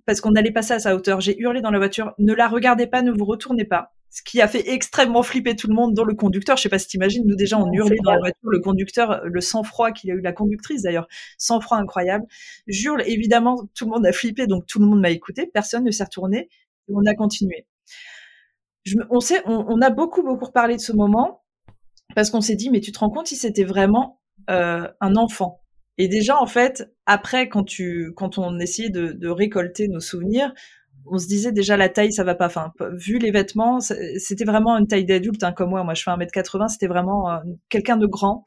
[SPEAKER 2] parce qu'on allait passer à sa hauteur. J'ai hurlé dans la voiture, ne la regardez pas, ne vous retournez pas. Ce qui a fait extrêmement flipper tout le monde, dont le conducteur. Je sais pas si t'imagines, nous déjà on hurlait dans la voiture, le conducteur, le sang-froid qu'il a eu, la conductrice d'ailleurs, sang-froid incroyable. J'hurle, évidemment, tout le monde a flippé, donc tout le monde m'a écouté, personne ne s'est retourné, et on a continué on, sait, on, a beaucoup, beaucoup reparlé de ce moment parce qu'on s'est dit, mais tu te rends compte si c'était vraiment euh, un enfant? Et déjà, en fait, après, quand, tu, quand on essayait de, récolter nos souvenirs, on se disait déjà la taille, ça va pas. Enfin, vu les vêtements, c'était vraiment une taille d'adulte, hein, comme moi. Moi, je fais 1m80, c'était vraiment euh, quelqu'un de grand.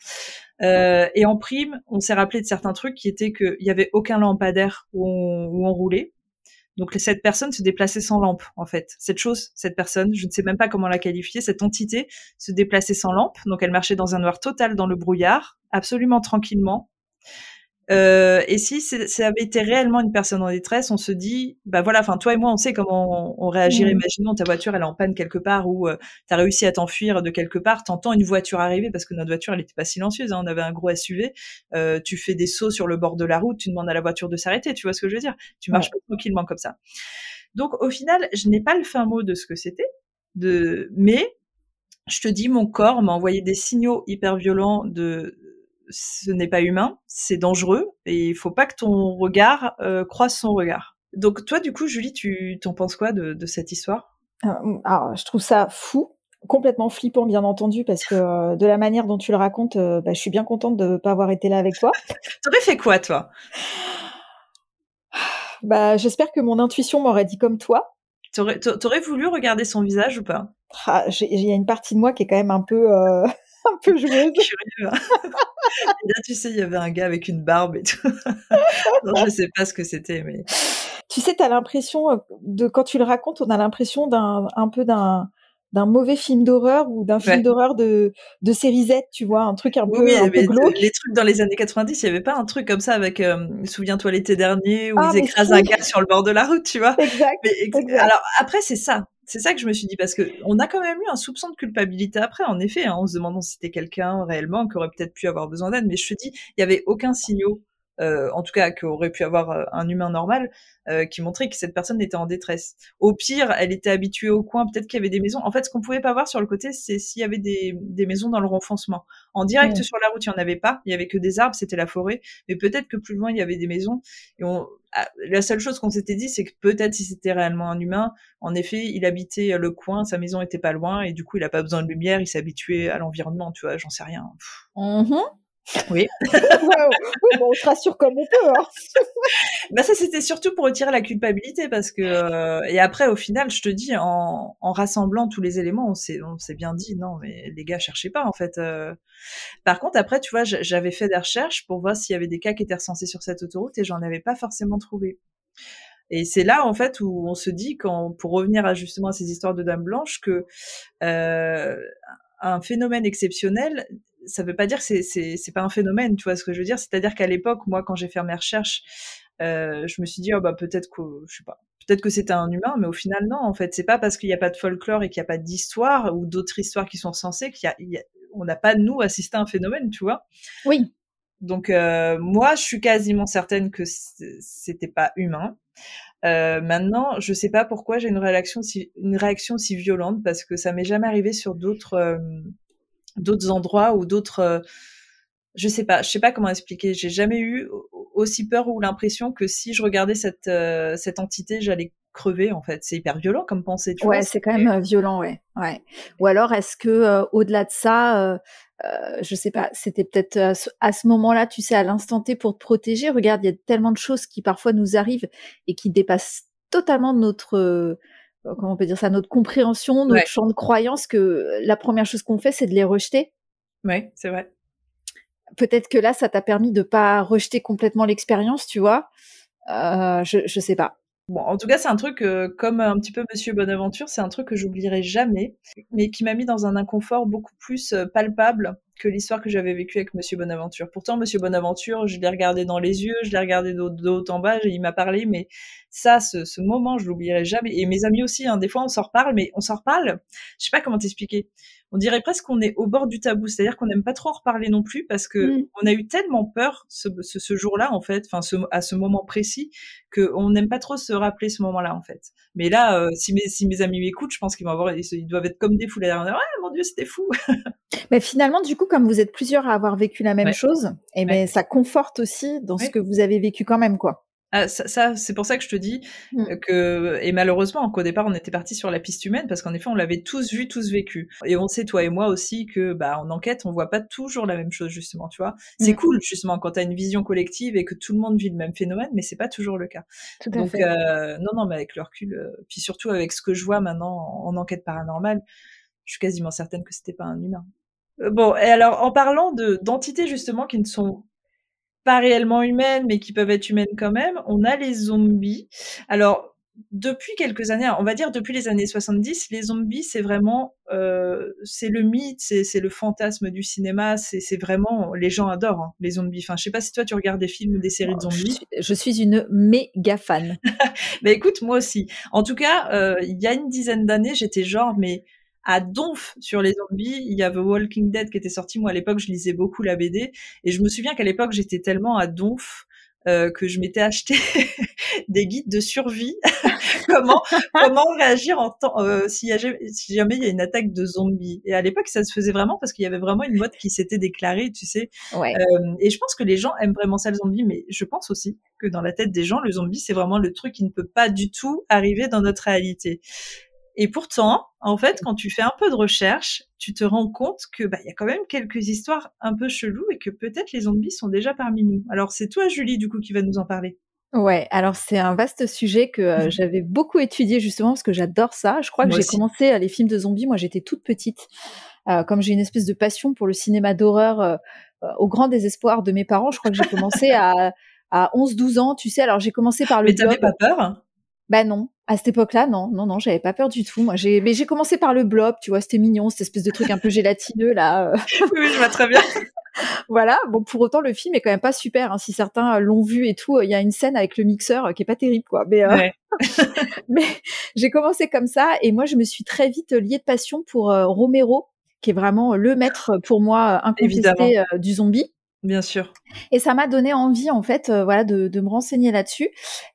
[SPEAKER 2] Euh, et en prime, on s'est rappelé de certains trucs qui étaient qu'il y avait aucun lampadaire où où on roulait. Donc cette personne se déplaçait sans lampe, en fait. Cette chose, cette personne, je ne sais même pas comment la qualifier, cette entité se déplaçait sans lampe. Donc elle marchait dans un noir total dans le brouillard, absolument tranquillement. Euh, et si ça avait été réellement une personne en détresse, on se dit, bah voilà, enfin toi et moi, on sait comment on, réagirait. Mmh. Imaginons ta voiture, elle est en panne quelque part ou euh, tu as réussi à t'enfuir de quelque part, t'entends une voiture arriver parce que notre voiture, elle n'était pas silencieuse, hein, on avait un gros SUV. Euh, tu fais des sauts sur le bord de la route, tu demandes à la voiture de s'arrêter, tu vois ce que je veux dire? Tu marches pas tranquillement comme ça. Donc au final, je n'ai pas le fin mot de ce que c'était, de mais je te dis, mon corps m'a envoyé des signaux hyper violents de ce n'est pas humain, c'est dangereux et il faut pas que ton regard euh, croise son regard. Donc toi, du coup, Julie, tu t'en penses quoi de, cette histoire?
[SPEAKER 3] Euh, Alors, je trouve ça fou, complètement flippant, bien entendu, parce que euh, de la manière dont tu le racontes, bah, je suis bien contente de ne pas avoir été là avec toi.
[SPEAKER 2] T'aurais fait quoi, toi?
[SPEAKER 3] Bah, j'espère que mon intuition m'aurait dit comme toi.
[SPEAKER 2] T'aurais voulu regarder son visage ou pas?
[SPEAKER 3] Ah, Il y a une partie de moi qui est quand même un peu un peu joueuse.
[SPEAKER 2] Hein. là, tu sais, il y avait un gars avec une barbe et tout. non, je sais pas ce que c'était, mais.
[SPEAKER 3] Tu sais, tu as l'impression euh, de quand tu le racontes, on a l'impression d'un un peu d'un d'un mauvais film d'horreur ou d'un film d'horreur de, de série Z, tu vois, un truc un peu, oui, un peu glauque.
[SPEAKER 2] Les trucs dans les années 90, il y avait pas un truc comme ça avec, euh, souviens-toi l'été dernier, où ah, ils écrasent un gars sur le bord de la route, tu vois.
[SPEAKER 3] Exact.
[SPEAKER 2] Alors après, c'est ça. C'est ça que je me suis dit parce que on a quand même eu un soupçon de culpabilité après, en effet, hein, en se demandant si c'était quelqu'un réellement qui aurait peut-être pu avoir besoin d'aide. Mais je te dis, il y avait aucun signaux euh, en tout cas qu'aurait pu avoir euh, un humain normal, euh, qui montrait que cette personne était en détresse. Au pire, elle était habituée au coin, peut-être qu'il y avait des maisons. En fait, ce qu'on pouvait pas voir sur le côté, c'est s'il y avait des, des, maisons dans le renfoncement. En direct sur la route, il y en avait pas, il y avait que des arbres, c'était la forêt, mais peut-être que plus loin, il y avait des maisons. Et on, ah, la seule chose qu'on s'était dit, c'est que peut-être si c'était réellement un humain, en effet, il habitait le coin, sa maison était pas loin, et du coup, il a pas besoin de lumière, il s'est habitué à l'environnement, tu vois, j'en sais rien.
[SPEAKER 3] Mmh
[SPEAKER 2] oui.
[SPEAKER 3] oui bon, on se rassure comme on peut. Hein.
[SPEAKER 2] bah ça, c'était surtout pour retirer la culpabilité parce que euh, et après, au final, je te dis, en, en rassemblant tous les éléments, on s'est on s'est bien dit non, mais les gars, cherchez pas en fait. Euh. Par contre, après, tu vois, j'avais fait des recherches pour voir s'il y avait des cas qui étaient recensés sur cette autoroute et j'en avais pas forcément trouvé. Et c'est là en fait où on se dit, quand, pour revenir à justement à ces histoires de Dame Blanche, que euh, un phénomène exceptionnel ça veut pas dire que c'est c'est pas un phénomène, tu vois ce que je veux dire? C'est-à-dire qu'à l'époque, moi, quand j'ai fait mes recherches, euh, je me suis dit, oh bah peut-être que, je sais pas, peut-être que c'était un humain, mais au final non, en fait, c'est pas parce qu'il n'y a pas de folklore et qu'il n'y a pas d'histoire ou d'autres histoires qui sont censées qu'il y a, on n'a pas nous assisté à un phénomène, tu vois?
[SPEAKER 3] Oui.
[SPEAKER 2] Donc euh, moi, je suis quasiment certaine que c'était pas humain. Euh, maintenant, je sais pas pourquoi j'ai une réaction si une réaction si violente parce que ça m'est jamais arrivé sur d'autres d'autres endroits ou d'autres euh, je sais pas, je sais pas comment expliquer. J'ai jamais eu aussi peur ou l'impression que si je regardais cette euh, cette entité, j'allais crever en fait. C'est hyper violent comme pensée. Tu
[SPEAKER 3] ouais, c'est quand même violent, ouais. ouais. Ou alors est-ce que au-delà de ça, euh, je sais pas, c'était peut-être à ce moment-là, tu sais, à l'instant T pour te protéger. Regarde, il y a tellement de choses qui parfois nous arrivent et qui dépassent totalement notre, euh, comment on peut dire ça, notre compréhension, notre champ de croyance que la première chose qu'on fait, c'est de les rejeter.
[SPEAKER 2] Oui, c'est vrai.
[SPEAKER 3] Peut-être que là, ça t'a permis de pas rejeter complètement l'expérience, tu vois. Euh, je, je sais pas.
[SPEAKER 2] Bon, en tout cas, c'est un truc, euh, comme un petit peu Monsieur Bonaventure, c'est un truc que j'oublierai jamais, mais qui m'a mis dans un inconfort beaucoup plus euh, palpable que l'histoire que j'avais vécue avec Monsieur Bonaventure. Pourtant, Monsieur Bonaventure, je l'ai regardé dans les yeux, je l'ai regardé de, haut en bas, il m'a parlé, mais ça, ce, ce moment, je l'oublierai jamais. Et mes amis aussi, hein, des fois, on s'en reparle, mais on s'en reparle. Je sais pas comment t'expliquer on dirait presque qu'on est au bord du tabou, c'est-à-dire qu'on n'aime pas trop en reparler non plus parce que mm. on a eu tellement peur ce, ce, jour-là en fait, enfin à ce moment précis, qu'on n'aime pas trop se rappeler ce moment-là en fait. Mais là, euh, si, mes, si mes amis m'écoutent, je pense qu'ils vont avoir, ils, doivent être comme des fous là. Ouais, mon dieu, c'était fou.
[SPEAKER 3] Mais finalement, du coup, comme vous êtes plusieurs à avoir vécu la même chose, et eh ben ça conforte aussi dans ce que vous avez vécu quand même, quoi.
[SPEAKER 2] Ah, ça, c'est pour ça que je te dis mmh. euh, que et malheureusement qu'au départ on était parti sur la piste humaine parce qu'en effet on l'avait tous vu, tous vécu. Et on sait toi et moi aussi que bah en enquête on voit pas toujours la même chose justement, tu vois. C'est mmh. cool justement quand tu as une vision collective et que tout le monde vit le même phénomène, mais c'est pas toujours le cas.
[SPEAKER 3] Tout à Donc euh,
[SPEAKER 2] non non mais avec le recul, euh, puis surtout avec ce que je vois maintenant en, enquête paranormale, je suis quasiment certaine que c'était pas un humain. Bon, et alors en parlant de d'entités justement qui ne sont pas réellement humaines, mais qui peuvent être humaines quand même. On a les zombies. Alors, depuis quelques années, on va dire depuis les années 70, les zombies, c'est vraiment, euh, c'est le mythe, c'est le fantasme du cinéma, c'est vraiment, les gens adorent hein, les zombies. Enfin, je sais pas si toi tu regardes des films ou des séries de oh, zombies.
[SPEAKER 3] Je suis, une méga fan.
[SPEAKER 2] mais écoute, moi aussi. En tout cas, euh, il y a une dizaine d'années, j'étais genre, mais à donf sur les zombies. Il y avait Walking Dead qui était sorti. Moi, à l'époque, je lisais beaucoup la BD. Et je me souviens qu'à l'époque, j'étais tellement à donf euh, que je m'étais acheté des guides de survie. comment comment réagir en temps euh, si, si, jamais il y a une attaque de zombies. Et à l'époque, ça se faisait vraiment parce qu'il y avait vraiment une mode qui s'était déclarée, tu sais.
[SPEAKER 3] Ouais.
[SPEAKER 2] Euh, et je pense que les gens aiment vraiment ça le zombie, mais je pense aussi que dans la tête des gens, le zombie c'est vraiment le truc qui ne peut pas du tout arriver dans notre réalité. Et pourtant, en fait, quand tu fais un peu de recherche, tu te rends compte que bah il y a quand même quelques histoires un peu cheloues et que peut-être les zombies sont déjà parmi nous. Alors c'est toi, Julie, du coup, qui va nous en parler.
[SPEAKER 3] Ouais, alors c'est un vaste sujet que euh, j'avais beaucoup étudié justement parce que j'adore ça. Je crois que j'ai commencé à les films de zombies. Moi, j'étais toute petite. Euh, comme j'ai une espèce de passion pour le cinéma d'horreur, euh, au grand désespoir de mes parents, je crois que j'ai commencé à, à 11-12 ans. Tu sais, alors j'ai commencé par le.
[SPEAKER 2] Mais t'avais pas peur?
[SPEAKER 3] Bah non. À cette époque-là, non, non, non, j'avais pas peur du tout. Moi, j'ai, mais j'ai commencé par le blob, tu vois, c'était mignon, cette espèce de truc un peu gélatineux là.
[SPEAKER 2] Euh. oui, je vois très bien.
[SPEAKER 3] voilà. Bon, pour autant, le film est quand même pas super. Hein. Si certains l'ont vu et tout, il y a une scène avec le mixeur euh, qui est pas terrible, quoi. Mais, euh, mais j'ai commencé comme ça et moi, je me suis très vite liée de passion pour Romero, qui est vraiment le maître pour moi incontesté du zombie.
[SPEAKER 2] Bien sûr.
[SPEAKER 3] Et ça m'a donné envie, en fait, euh, voilà, de, de, me renseigner là-dessus.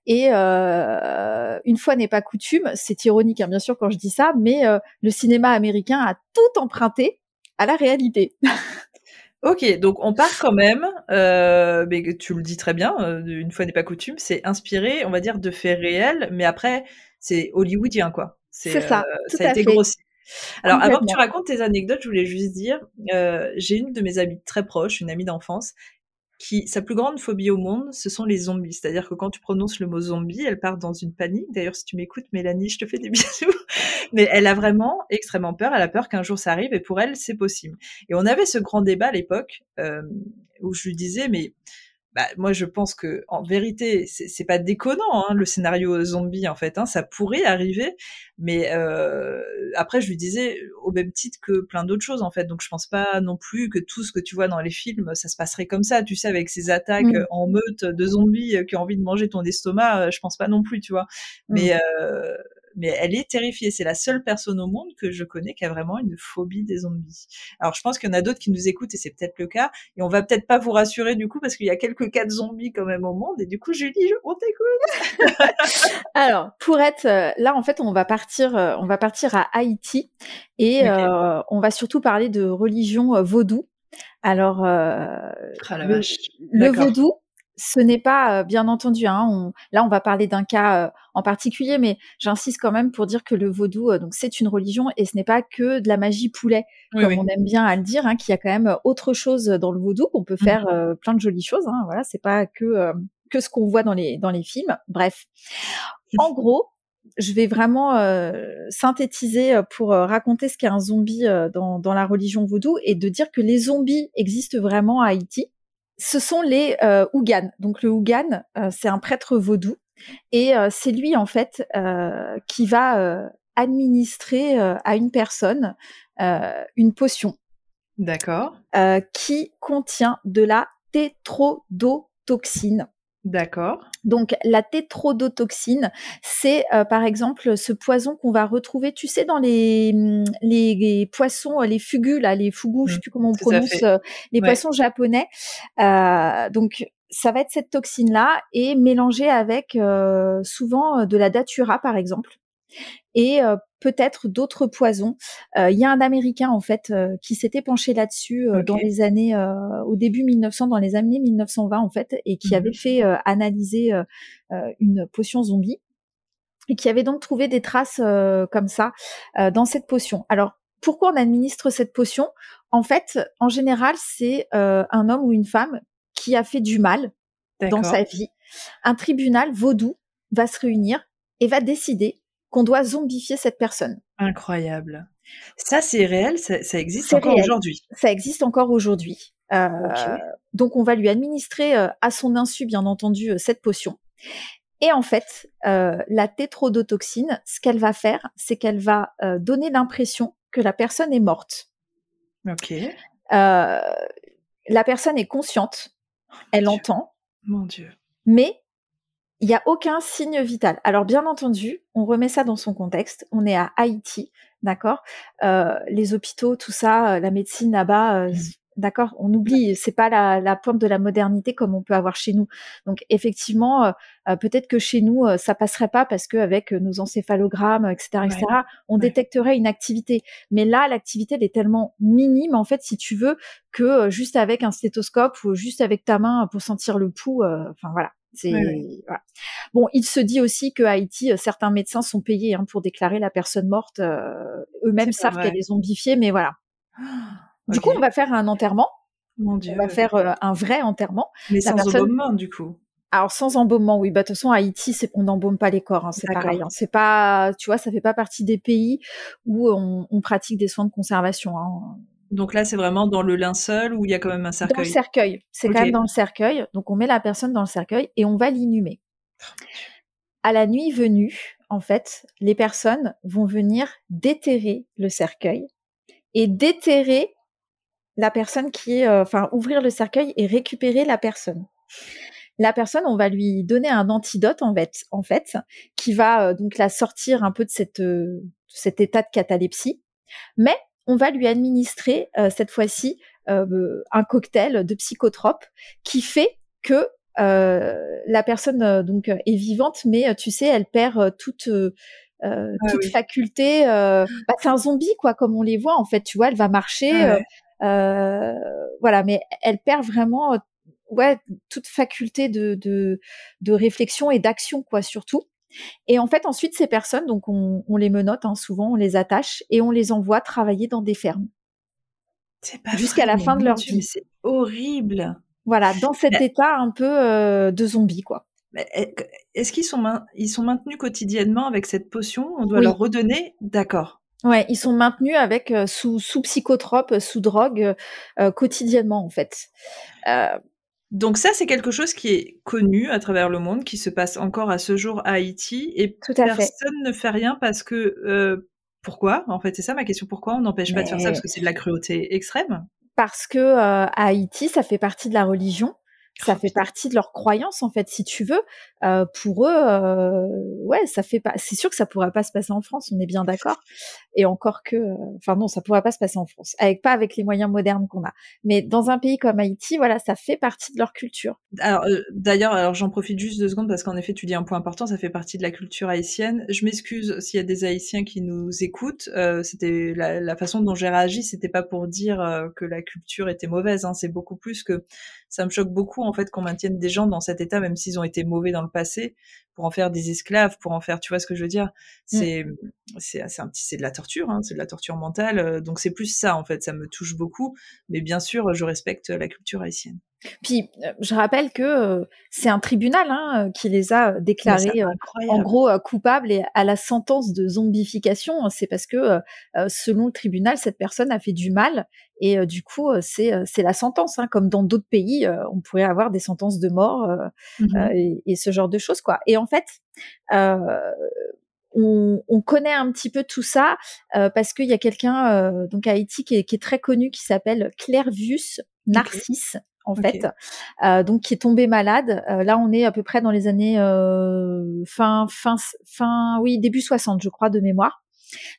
[SPEAKER 3] Et euh, une fois n'est pas coutume, c'est ironique, hein, bien sûr, quand je dis ça, mais euh, le cinéma américain a tout emprunté à la réalité.
[SPEAKER 2] ok, donc on part quand même, mais tu le dis très bien, une fois n'est pas coutume, c'est inspiré, on va dire, de faits réels, mais après, c'est hollywoodien, quoi.
[SPEAKER 3] C'est ça.
[SPEAKER 2] ça a été grossi. Alors, avant que tu racontes tes anecdotes, je voulais juste dire, euh, j'ai une de mes amies très proches, une amie d'enfance, qui sa plus grande phobie au monde, ce sont les zombies. C'est-à-dire que quand tu prononces le mot zombie, elle part dans une panique. D'ailleurs, si tu m'écoutes, Mélanie, je te fais des bisous. Mais elle a vraiment extrêmement peur. Elle a peur qu'un jour ça arrive, et pour elle, c'est possible. Et on avait ce grand débat à l'époque euh, où je lui disais, mais bah, moi je pense que en vérité c'est pas déconnant hein, le scénario zombie en fait hein, ça pourrait arriver mais euh, après je lui disais au même titre que plein d'autres choses en fait. Donc je pense pas non plus que tout ce que tu vois dans les films ça se passerait comme ça tu sais avec ces attaques
[SPEAKER 3] Mm.
[SPEAKER 2] en meute de zombies euh, qui ont envie de manger ton estomac euh, je pense pas non plus tu vois. Mais euh, mais elle est terrifiée. C'est la seule personne au monde que je connais qui a vraiment une phobie des zombies. Alors je pense qu'il y en a d'autres qui nous écoutent et c'est peut-être le cas. Et on va peut-être pas vous rassurer du coup parce qu'il y a quelques cas de zombies quand même au monde. Et du coup, Julie, on t'écoute.
[SPEAKER 3] Alors, pour être euh, là, en fait, on va partir, euh, on va partir à Haïti et euh, on va surtout parler de religion vaudou. Alors, euh,
[SPEAKER 2] Ah la
[SPEAKER 3] le, vaudou, ce n'est pas, euh, bien entendu, hein, on- là, on va parler d'un cas euh, en particulier, mais j'insiste quand même pour dire que le vaudou, euh, donc, c'est une religion et ce n'est pas que de la magie poulet,
[SPEAKER 2] Oui,
[SPEAKER 3] comme
[SPEAKER 2] oui.
[SPEAKER 3] on aime bien à le dire, hein, qu'il y a quand même autre chose dans le vaudou, qu'on peut
[SPEAKER 2] Mhm.
[SPEAKER 3] faire euh, plein de jolies choses. Hein, voilà, c'est pas que euh, que ce qu'on voit dans les dans les films. Bref, en gros, je vais vraiment euh, synthétiser pour euh, raconter ce qu'est un zombie euh, dans, dans la religion vaudou et de dire que les zombies existent vraiment à Haïti. Ce sont les euh, Ougan. Donc le Ougan, euh, c'est un prêtre vaudou et euh, c'est lui en fait euh, qui va euh, administrer euh, à une personne euh, une potion
[SPEAKER 2] D'accord.
[SPEAKER 3] euh, qui contient de la tétrodotoxine.
[SPEAKER 2] D'accord.
[SPEAKER 3] Donc la tétrodotoxine, c'est euh, par exemple ce poison qu'on va retrouver, tu sais, dans les, hum, les, les poissons, euh, les fugus, là, les fugus, je sais plus comment on prononce, euh, les
[SPEAKER 2] Ouais.
[SPEAKER 3] poissons japonais. Euh, donc ça va être cette toxine-là et mélangée avec euh, souvent de la datura, par exemple, et euh, peut-être d'autres poisons. Euh, Il y a un Américain en fait euh, qui s'était penché là-dessus dans les années, au début 1900, dans les années 1920 en fait, et qui avait fait analyser une potion zombie et qui avait donc trouvé des traces comme ça dans cette potion. Alors pourquoi on administre cette potion? En fait, en général, c'est un homme ou une femme qui a fait du mal dans sa vie. Un tribunal vaudou va se réunir et va décider qu'on doit zombifier cette personne.
[SPEAKER 2] Incroyable. Ça, c'est réel, ça, ça existe encore aujourd'hui.
[SPEAKER 3] Ça existe encore aujourd'hui. Euh. Donc on va lui administrer euh, à son insu, bien entendu, euh, cette potion. Et en fait, la tétrodotoxine, ce qu'elle va faire, c'est qu'elle va donner l'impression que la personne est morte.
[SPEAKER 2] Ok.
[SPEAKER 3] La personne est consciente, elle
[SPEAKER 2] Dieu.
[SPEAKER 3] entend,
[SPEAKER 2] Mon Dieu.
[SPEAKER 3] mais il n'y a aucun signe vital. Alors bien entendu, on remet ça dans son contexte. On est à Haïti, d'accord? Euh, Les hôpitaux, tout ça, euh, la médecine là-bas, euh,
[SPEAKER 2] Mhm.
[SPEAKER 3] d'accord? On oublie, c'est pas la, la pointe de la modernité comme on peut avoir chez nous. Donc effectivement, euh, euh, peut-être que chez nous, ça passerait pas parce qu'avec nos encéphalogrammes, etc., etc., on
[SPEAKER 2] Ouais.
[SPEAKER 3] détecterait une activité. Mais là, l'activité, elle est tellement minime, en fait, si tu veux, que juste avec un stéthoscope ou juste avec ta main pour sentir le pouls, euh, enfin voilà. C'est voilà. bon. Il se dit aussi que Haïti, euh, certains médecins sont payés hein, pour déclarer la personne morte. euh, Eux-mêmes savent qu'elle est zombifiée, mais voilà. Du
[SPEAKER 2] Ok.
[SPEAKER 3] coup, on va faire un enterrement.
[SPEAKER 2] Mon Dieu.
[SPEAKER 3] On va faire euh, un vrai enterrement.
[SPEAKER 2] Mais
[SPEAKER 3] la
[SPEAKER 2] sans
[SPEAKER 3] personne-
[SPEAKER 2] embaumement, du coup.
[SPEAKER 3] Alors sans embaumement, oui. Bah, de toute façon, Haïti, c'est, on n'embaume pas les corps. hein, c'est pareil. hein. C'est pas, tu vois, ça fait pas partie des pays où on, on pratique des soins de conservation. hein.
[SPEAKER 2] Donc là, c'est vraiment dans le linceul où il y a quand même un
[SPEAKER 3] Dans le
[SPEAKER 2] cercueil.
[SPEAKER 3] cercueil. C'est quand même dans le cercueil. Donc on met la personne dans le cercueil et on va l'inhumer. À la nuit venue, en fait, les personnes vont venir déterrer le cercueil et déterrer la personne qui est, euh, enfin, ouvrir le cercueil et récupérer la personne. La personne, on va lui donner un antidote en fait, en fait, qui va euh, donc la sortir un peu de cette, euh, cet état de catalepsie, mais on va lui administrer euh, cette fois-ci euh, un cocktail de psychotrope qui fait que euh, la personne euh, donc est vivante, mais tu sais, elle perd toute euh,
[SPEAKER 2] Ah
[SPEAKER 3] toute
[SPEAKER 2] oui.
[SPEAKER 3] faculté. euh, bah, c'est un zombie quoi, comme on les voit en fait. Tu vois, elle va marcher,
[SPEAKER 2] Ah ouais.
[SPEAKER 3] euh, voilà, mais elle perd vraiment ouais toute faculté de de, de réflexion et d'action quoi surtout. Et en fait, ensuite, ces personnes, donc on, on les menotte, hein, souvent, on les attache et on les envoie travailler dans des fermes.
[SPEAKER 2] C'est pas
[SPEAKER 3] jusqu'à la fin de leur
[SPEAKER 2] Dieu,
[SPEAKER 3] vie.
[SPEAKER 2] C'est horrible.
[SPEAKER 3] Voilà, dans cet
[SPEAKER 2] Mais-
[SPEAKER 3] état un peu euh, de zombie, quoi.
[SPEAKER 2] Mais est- Est-ce qu'ils sont, ils sont maintenus quotidiennement avec cette potion? On doit
[SPEAKER 3] Oui.
[SPEAKER 2] leur redonner? D'accord.
[SPEAKER 3] Ouais, ils sont maintenus avec euh, sous sous psychotrope, sous drogue euh, quotidiennement en fait.
[SPEAKER 2] Donc ça, c'est quelque chose qui est connu à travers le monde, qui se passe encore à ce jour à Haïti, et
[SPEAKER 3] Tout à fait.
[SPEAKER 2] personne ne fait rien parce que euh, pourquoi? En fait, c'est ça ma question. Pourquoi on n'empêche pas de faire ça? Parce que c'est de la cruauté extrême?
[SPEAKER 3] Parce que euh, à Haïti, ça fait partie de la religion ça fait partie de leur croyance en fait si tu veux. Euh, pour eux euh, ouais ça fait pas c'est sûr que ça pourrait pas se passer en France on est bien d'accord. Et encore que euh, enfin non ça pourrait pas se passer en France avec pas avec les moyens modernes qu'on a. Mais dans un pays comme Haïti voilà ça fait partie de leur culture.
[SPEAKER 2] Alors d'ailleurs alors j'en profite juste deux secondes parce qu'en effet tu dis un point important ça fait partie de la culture haïtienne. Je m'excuse s'il y a des haïtiens qui nous écoutent. C'était la, la, façon dont j'ai réagi c'était pas pour dire que la culture était mauvaise hein, c'est beaucoup plus que ça me choque beaucoup en fait qu'on maintienne des gens dans cet état, même s'ils ont été mauvais dans le passé, pour en faire des esclaves, pour en faire, tu vois ce que je veux dire? Mmh. C'est c'est c'est un petit c'est de la torture, hein, c'est de la torture mentale. Euh, donc c'est plus ça en fait, ça me touche beaucoup. Mais bien sûr, je respecte la culture haïtienne.
[SPEAKER 3] Puis, euh, je rappelle que euh, c'est un tribunal hein, qui les a déclarés en gros coupables et à la sentence de zombification. C'est parce que, selon le tribunal, cette personne a fait du mal et du coup, c'est c'est la sentence. Hein, comme dans d'autres pays, on pourrait avoir des sentences de mort mmh et, et, ce genre de choses, quoi. Et en fait, on, on, connaît un petit peu tout ça euh, parce qu'il y a quelqu'un euh, donc à Haïti qui est, qui est, très connu qui s'appelle Clairvius Narcisse. En fait, euh, donc qui est tombé malade. là, on est à peu près dans les années fin, fin, fin, oui, début 60, je crois, de mémoire.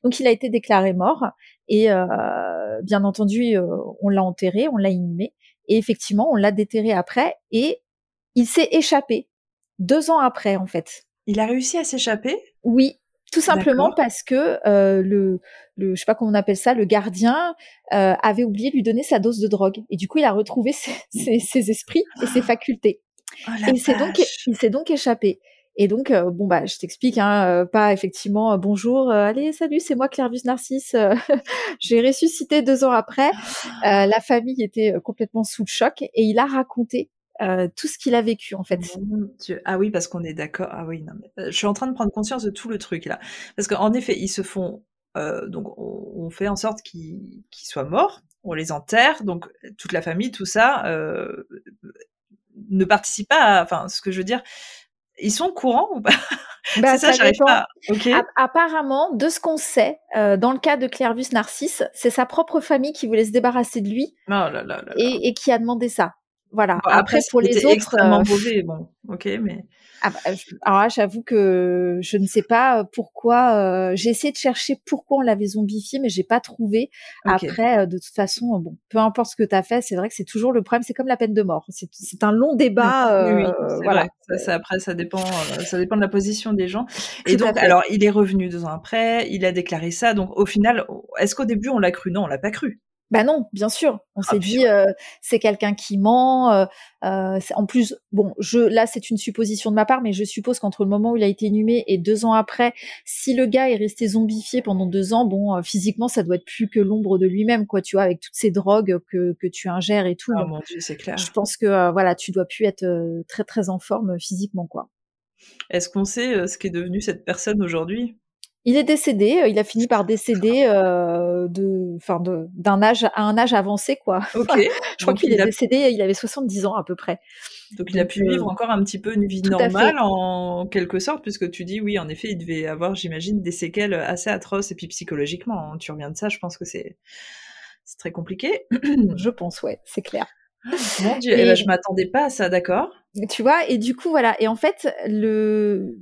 [SPEAKER 3] Donc, il a été déclaré mort et bien entendu, on l'a enterré, on l'a inhumé et effectivement, on l'a déterré après et il s'est échappé deux ans après, en fait.
[SPEAKER 2] Il a réussi à s'échapper?
[SPEAKER 3] Oui, tout simplement parce que euh, le, le, je sais pas comment on appelle ça, le gardien euh, avait oublié de lui donner sa dose de drogue. Et du coup, il a retrouvé ses, ses, ses esprits et ses facultés. Oh, et il s'est donc, il s'est donc échappé. Et donc, euh, bon bah, je t'explique, hein, euh, pas effectivement, euh, bonjour, allez, salut, c'est moi Clairvis Narcisse. J'ai ressuscité deux ans après. la famille était complètement sous le choc et il a raconté euh, tout ce qu'il a vécu en fait.
[SPEAKER 2] Ah oui, parce qu'on est d'accord. Ah oui, non, mais, euh, je suis en train de prendre conscience de tout le truc là, parce qu'en effet, ils se font. Euh, donc, on, on, fait en sorte qu'ils soient morts, on les enterre, donc toute la famille, tout ça, euh, ne participe pas. À, enfin, ce que je veux dire, ils sont courants ou pas?
[SPEAKER 3] Bah, ça, j'arrive pas. Okay. Apparemment, de ce qu'on sait, euh, dans le cas de Clairvus Narcisse, c'est sa propre famille qui voulait se débarrasser de lui
[SPEAKER 2] oh là là là
[SPEAKER 3] et, et, qui a demandé ça. Voilà.
[SPEAKER 2] Bon, après, après, pour les autres, extrêmement euh... mauvais, bon, ok, mais.
[SPEAKER 3] Ah bah, alors j'avoue que je ne sais pas euh, pourquoi. Euh, j'ai essayé de chercher pourquoi on l'avait zombifié, mais j'ai pas trouvé. Okay. Après, euh, de toute façon, bon, peu importe ce que tu as fait, c'est vrai que c'est toujours le problème. C'est comme la peine de mort. C'est un long débat.
[SPEAKER 2] oui, oui euh, voilà. Ça, ça, après, ça dépend. ça dépend de la position des gens. Et Tout donc, alors, il est revenu deux ans après. Il a déclaré ça. Donc, au final, est-ce qu'au début on l'a cru? Non, on l'a pas cru.
[SPEAKER 3] Ben non, bien sûr. On ah, s'est dit euh, c'est quelqu'un qui ment. Euh, euh, en plus, bon, je là c'est une supposition de ma part, mais je suppose qu'entre le moment où il a été inhumé et deux ans après, si le gars est resté zombifié pendant deux ans, bon, physiquement ça doit être plus que l'ombre de lui-même, quoi. Tu vois, avec toutes ces drogues que que tu ingères et tout.
[SPEAKER 2] Mon dieu, c'est clair.
[SPEAKER 3] Je pense que voilà, tu dois plus être très très en forme physiquement, quoi.
[SPEAKER 2] Est-ce qu'on sait ce qu'est devenu cette personne aujourd'hui?
[SPEAKER 3] Il est décédé, euh, il a fini par décéder euh, de, enfin d'un âge à un âge avancé quoi.
[SPEAKER 2] Ok.
[SPEAKER 3] je crois qu'il est a... décédé, il avait 70 ans à peu près.
[SPEAKER 2] Donc il a pu vivre euh, encore un petit peu une vie normale en quelque sorte, puisque tu dis oui, en effet, il devait avoir, j'imagine, des séquelles assez atroces et puis psychologiquement, hein, tu reviens de ça, je pense que c'est c'est très compliqué.
[SPEAKER 3] je pense, ouais, c'est clair.
[SPEAKER 2] Mon Dieu, et... eh ben, je m'attendais pas à ça, d'accord?
[SPEAKER 3] Tu vois, et du coup voilà, et en fait le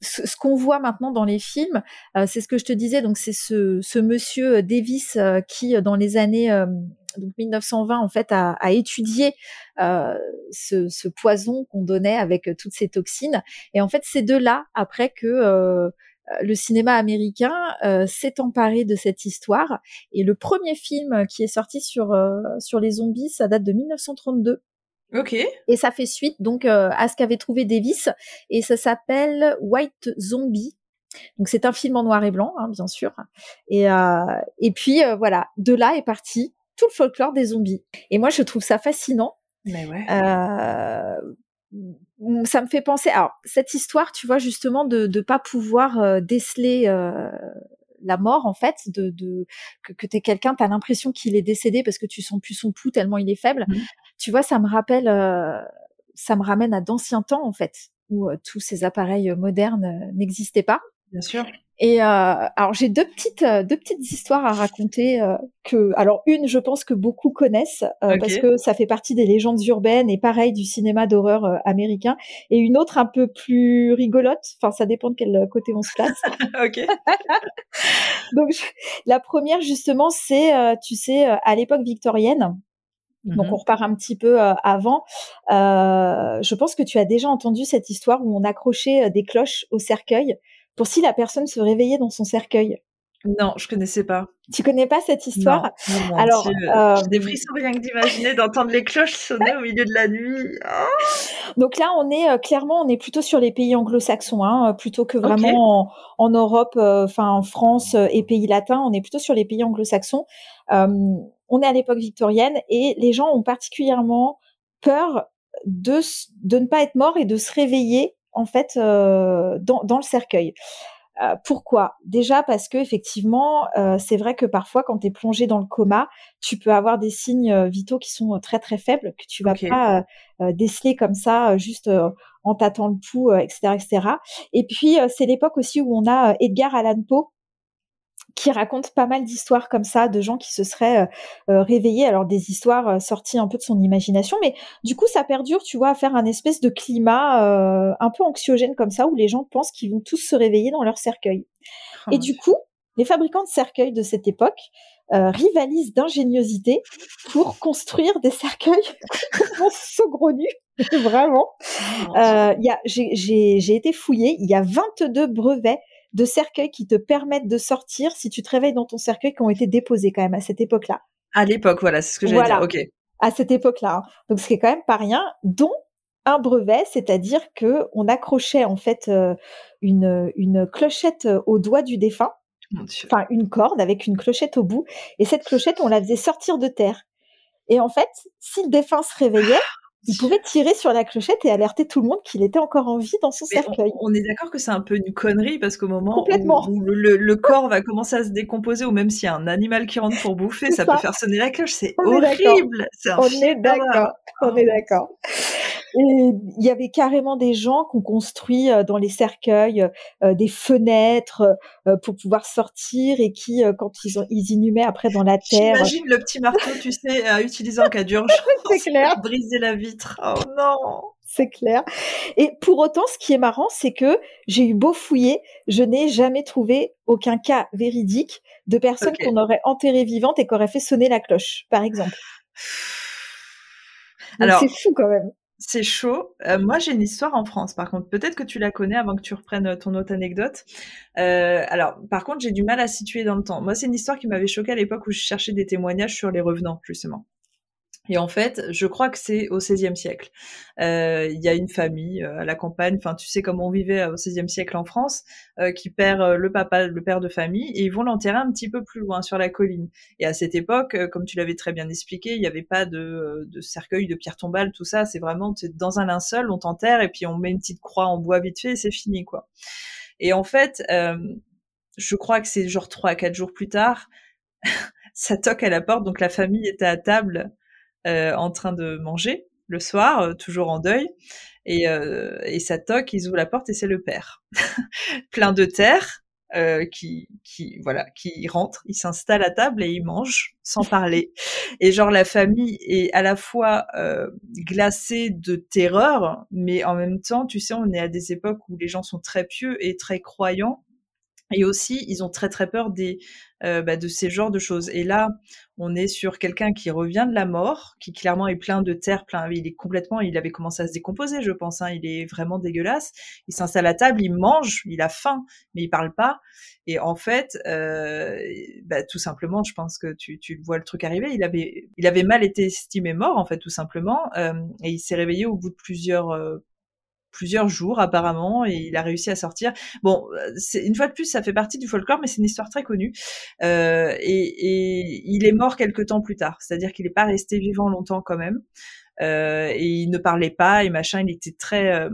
[SPEAKER 3] ce, qu'on voit maintenant dans les films, euh, c'est ce que je te disais. Donc c'est ce, ce, monsieur euh, Davis euh, qui, euh, dans les années donc 1920, en fait, a, a étudié ce, ce, poison qu'on donnait avec toutes ces toxines. Et en fait, c'est de là après que le cinéma américain s'est emparé de cette histoire. Et le premier film qui est sorti sur sur les zombies, ça date de 1932.
[SPEAKER 2] Ok.
[SPEAKER 3] Et ça fait suite donc euh, à ce qu'avait trouvé Davis et ça s'appelle White Zombie. Donc c'est un film en noir et blanc, hein, bien sûr. Et euh, et puis euh, voilà, de là est parti tout le folklore des zombies. Et moi je trouve ça fascinant.
[SPEAKER 2] Mais ouais.
[SPEAKER 3] Euh, ça me fait penser. Alors cette histoire, tu vois justement de de pas pouvoir déceler la mort en fait, de, de que, que t'es quelqu'un, t'as l'impression qu'il est décédé parce que tu sens plus son pouls tellement il est faible.
[SPEAKER 2] Mhm.
[SPEAKER 3] Tu vois, ça me rappelle, euh, ça me ramène à d'anciens temps en fait, où euh, tous ces appareils modernes euh, n'existaient pas.
[SPEAKER 2] Bien sûr.
[SPEAKER 3] Et euh, alors j'ai deux petites euh, deux petites histoires à raconter euh, que alors une je pense que beaucoup connaissent euh, parce que ça fait partie des légendes urbaines et pareil du cinéma d'horreur euh, américain et une autre un peu plus rigolote enfin ça dépend de quel côté on se place
[SPEAKER 2] ok.
[SPEAKER 3] donc je- la première justement c'est euh, tu sais à l'époque victorienne donc
[SPEAKER 2] Mhm.
[SPEAKER 3] on repart un petit peu euh, avant. Euh, je pense que tu as déjà entendu cette histoire où on accrochait euh, des cloches au cercueil pour si la personne se réveillait dans son cercueil.
[SPEAKER 2] Non, je connaissais pas.
[SPEAKER 3] Tu connais pas cette histoire?
[SPEAKER 2] Non, non, mon
[SPEAKER 3] Alors, euh,
[SPEAKER 2] J'ai des frissons rien que d'imaginer, d'entendre les cloches sonner au milieu de la nuit. Oh
[SPEAKER 3] Donc là, on est euh, clairement, on est plutôt sur les pays anglo-saxons, hein, euh, plutôt que vraiment en, en Europe, euh, enfin en France et pays latins. On est plutôt sur les pays anglo-saxons. On est à l'époque victorienne et les gens ont particulièrement peur de de ne pas être morts et de se réveiller en fait euh, dans, dans le cercueil. Euh, pourquoi? Déjà parce que effectivement, euh, c'est vrai que parfois, quand tu es plongé dans le coma, tu peux avoir des signes euh, vitaux qui sont très très faibles que tu vas pas déceler comme ça, juste en tâtant le pouls, etc., etc. Et puis c'est l'époque aussi où on a Edgar Allan Poe qui raconte pas mal d'histoires comme ça de gens qui se seraient euh, euh, réveillés, alors des histoires euh, sorties un peu de son imagination, mais du coup ça perdure, tu vois, à faire un espèce de climat euh, un peu anxiogène comme ça où les gens pensent qu'ils vont tous se réveiller dans leur cercueil.
[SPEAKER 2] Oh,
[SPEAKER 3] Et du coup, les fabricants de cercueils de cette époque euh, rivalisent d'ingéniosité pour construire des cercueils complètement saugrenus, vraiment.
[SPEAKER 2] Oh, mon Dieu.
[SPEAKER 3] Il y a, j'ai, j'ai, j'ai été fouillée, il y a 22 brevets de cercueils qui te permettent de sortir si tu te réveilles dans ton cercueil qui ont été déposés quand même à cette époque-là.
[SPEAKER 2] À l'époque, voilà, c'est ce que j'allais
[SPEAKER 3] Voilà.
[SPEAKER 2] dire. Ok.
[SPEAKER 3] À cette époque-là. hein. Donc, ce qui est quand même pas rien, dont un brevet, c'est-à-dire que on accrochait en fait euh, une, une clochette euh, au doigt du défunt enfin une corde avec une clochette au bout. Et cette clochette, on la faisait sortir de terre. Et en fait, si le défunt se réveillait, il pouvait tirer sur la clochette et alerter tout le monde qu'il était encore en vie dans son
[SPEAKER 2] Mais
[SPEAKER 3] cercueil.
[SPEAKER 2] on, on est d'accord que c'est un peu une connerie parce qu'au moment où, le, corps va commencer à se décomposer ou même s'il y a un animal qui rentre pour bouffer, ça,
[SPEAKER 3] ça.
[SPEAKER 2] peut faire sonner la cloche. C'est
[SPEAKER 3] est
[SPEAKER 2] horrible.
[SPEAKER 3] On est d'accord. On est d'accord. Et il y avait carrément des gens qui ont construit euh, dans les cercueils euh, des fenêtres euh, pour pouvoir sortir et qui, euh, quand ils, ont, ils inhumaient après dans la terre,
[SPEAKER 2] J'imagine le petit marteau, tu sais, à utiliser en cas d'urgence.
[SPEAKER 3] C'est clair.
[SPEAKER 2] pour Briser la vitre. Oh non.
[SPEAKER 3] c'est clair. Et pour autant, ce qui est marrant, c'est que j'ai eu beau fouiller, je n'ai jamais trouvé aucun cas véridique de personnes qu'on aurait enterrées vivantes et qui auraient fait sonner la cloche, par exemple. Donc
[SPEAKER 2] Alors,
[SPEAKER 3] c'est fou quand même.
[SPEAKER 2] C'est chaud. Euh, moi, j'ai une histoire en France, par contre. Peut-être que tu la connais avant que tu reprennes euh, ton autre anecdote. Euh, alors, par contre, j'ai du mal à situer dans le temps. Moi, c'est une histoire qui m'avait choquée à l'époque où je cherchais des témoignages sur les revenants, justement. Et en fait, je crois que c'est au XVIe siècle. Euh, Il y a une famille euh, à la campagne, enfin, tu sais comment on vivait euh, au XVIe siècle en France, euh, qui perd euh, le papa, le père de famille, et ils vont l'enterrer un petit peu plus loin sur la colline. Et à cette époque, comme tu l'avais très bien expliqué, il n'y avait pas de, de cercueil, de pierre tombale, tout ça. C'est vraiment dans un linceul, on t'enterre et puis on met une petite croix en bois vite fait et c'est fini, quoi. Et en fait, je crois que c'est genre trois à quatre jours plus tard, ça toque à la porte, donc la famille était à table en train de manger le soir, euh, toujours en deuil, et, euh, et ça toque, ils ouvrent la porte et c'est le père, plein de terre, euh, qui, qui, voilà, qui rentre, il s'installe à table et il mange sans parler. Et genre la famille est à la fois euh, glacée de terreur, mais en même temps, tu sais, on est à des époques où les gens sont très pieux et très croyants. Et aussi, ils ont très très peur des, euh, bah, de ces genres de choses. Et là, on est sur quelqu'un qui revient de la mort, qui clairement est plein de terre, plein, il est complètement, il avait commencé à se décomposer, je pense. Hein, il est vraiment dégueulasse. Il s'installe à table, il mange, il a faim, mais il parle pas. Et en fait, euh, bah, tout simplement, je pense que tu, tu vois le truc arriver. Il avait, il avait mal été estimé mort, en fait, tout simplement, euh, et il s'est réveillé au bout de plusieurs. Euh, plusieurs jours apparemment et il a réussi à sortir. Bon, c'est une fois de plus, ça fait partie du folklore, mais c'est une histoire très connue. Euh, et, et, il est mort quelques temps plus tard, c'est-à-dire qu'il n'est pas resté vivant longtemps quand même. Euh, et il ne parlait pas et machin. Il était très, euh,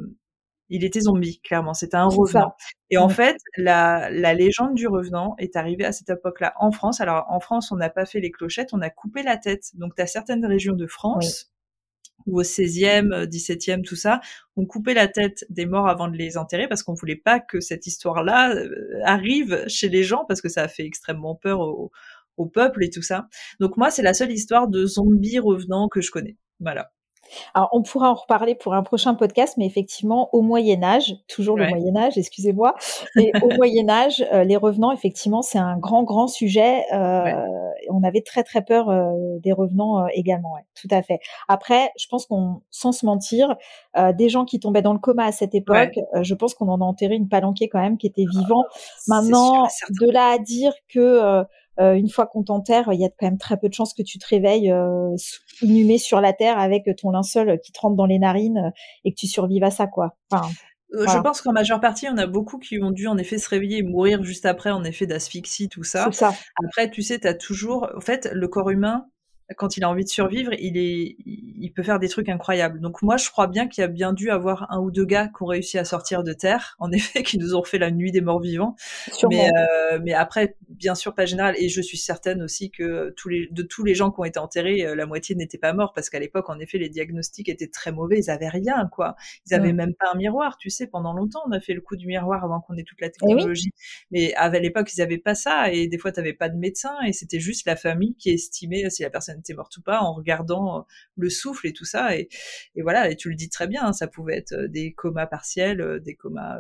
[SPEAKER 2] Il était zombie, clairement. C'était un revenant. Et en fait, la, la légende du revenant est arrivée à cette époque-là en France. Alors, en France, on n'a pas fait les clochettes, on a coupé la tête. Donc, tu as certaines régions de France ou au 16e, 17e, tout ça, on coupait la tête des morts avant de les enterrer parce qu'on voulait pas que cette histoire-là euh, arrive chez les gens parce que ça a fait extrêmement peur au, peuple et tout ça. Donc moi, c'est la seule histoire de zombies revenants que je connais. Voilà.
[SPEAKER 3] Alors, on pourra en reparler pour un prochain podcast, mais effectivement, au Moyen Âge, toujours le Moyen Âge, excusez-moi, mais au Moyen Âge, euh, les revenants, effectivement, c'est un grand, grand sujet. Euh, On avait très, très peur euh, des revenants également, ouais, tout à fait. Après, je pense qu'on, sans se mentir, des gens qui tombaient dans le coma à cette époque, je pense qu'on en a enterré une palanquée quand même qui était vivant. Maintenant, de là à dire que une fois qu'on t'enterre, il y a quand même très peu de chances que tu te réveilles euh, inhumé sur la terre avec ton linceul qui te rentre dans les narines et que tu survives à ça, quoi. Enfin,
[SPEAKER 2] euh, Je pense qu'en majeure partie, on a beaucoup qui ont dû en effet se réveiller et mourir juste après, en effet d'asphyxie, tout ça.
[SPEAKER 3] ça.
[SPEAKER 2] Après, tu sais, tu as toujours, en fait, le corps humain, quand il a envie de survivre, il est, il peut faire des trucs incroyables. Donc moi, je crois bien qu'il y a bien dû avoir un ou deux gars qui ont réussi à sortir de terre, en effet, qui nous ont fait la nuit des morts vivants. Mais, euh, mais après, bien sûr, pas général. Et je suis certaine aussi que tous les, de tous les gens qui ont été enterrés, euh, la moitié n'étaient pas morts parce qu'à l'époque, en effet, les diagnostics étaient très mauvais. Ils avaient rien, quoi. Ils avaient même pas un miroir. Tu sais, pendant longtemps, on a fait le coup du miroir avant qu'on ait toute la eh technologie. Mais à l'époque, ils avaient pas ça. Et des fois, tu pas de médecin. Et c'était juste la famille qui estimait si la personne était morte ou pas en regardant euh, le souffle et tout ça. Et, et voilà, et tu le dis très bien, ça pouvait être euh, des comas partiels, euh, des comas.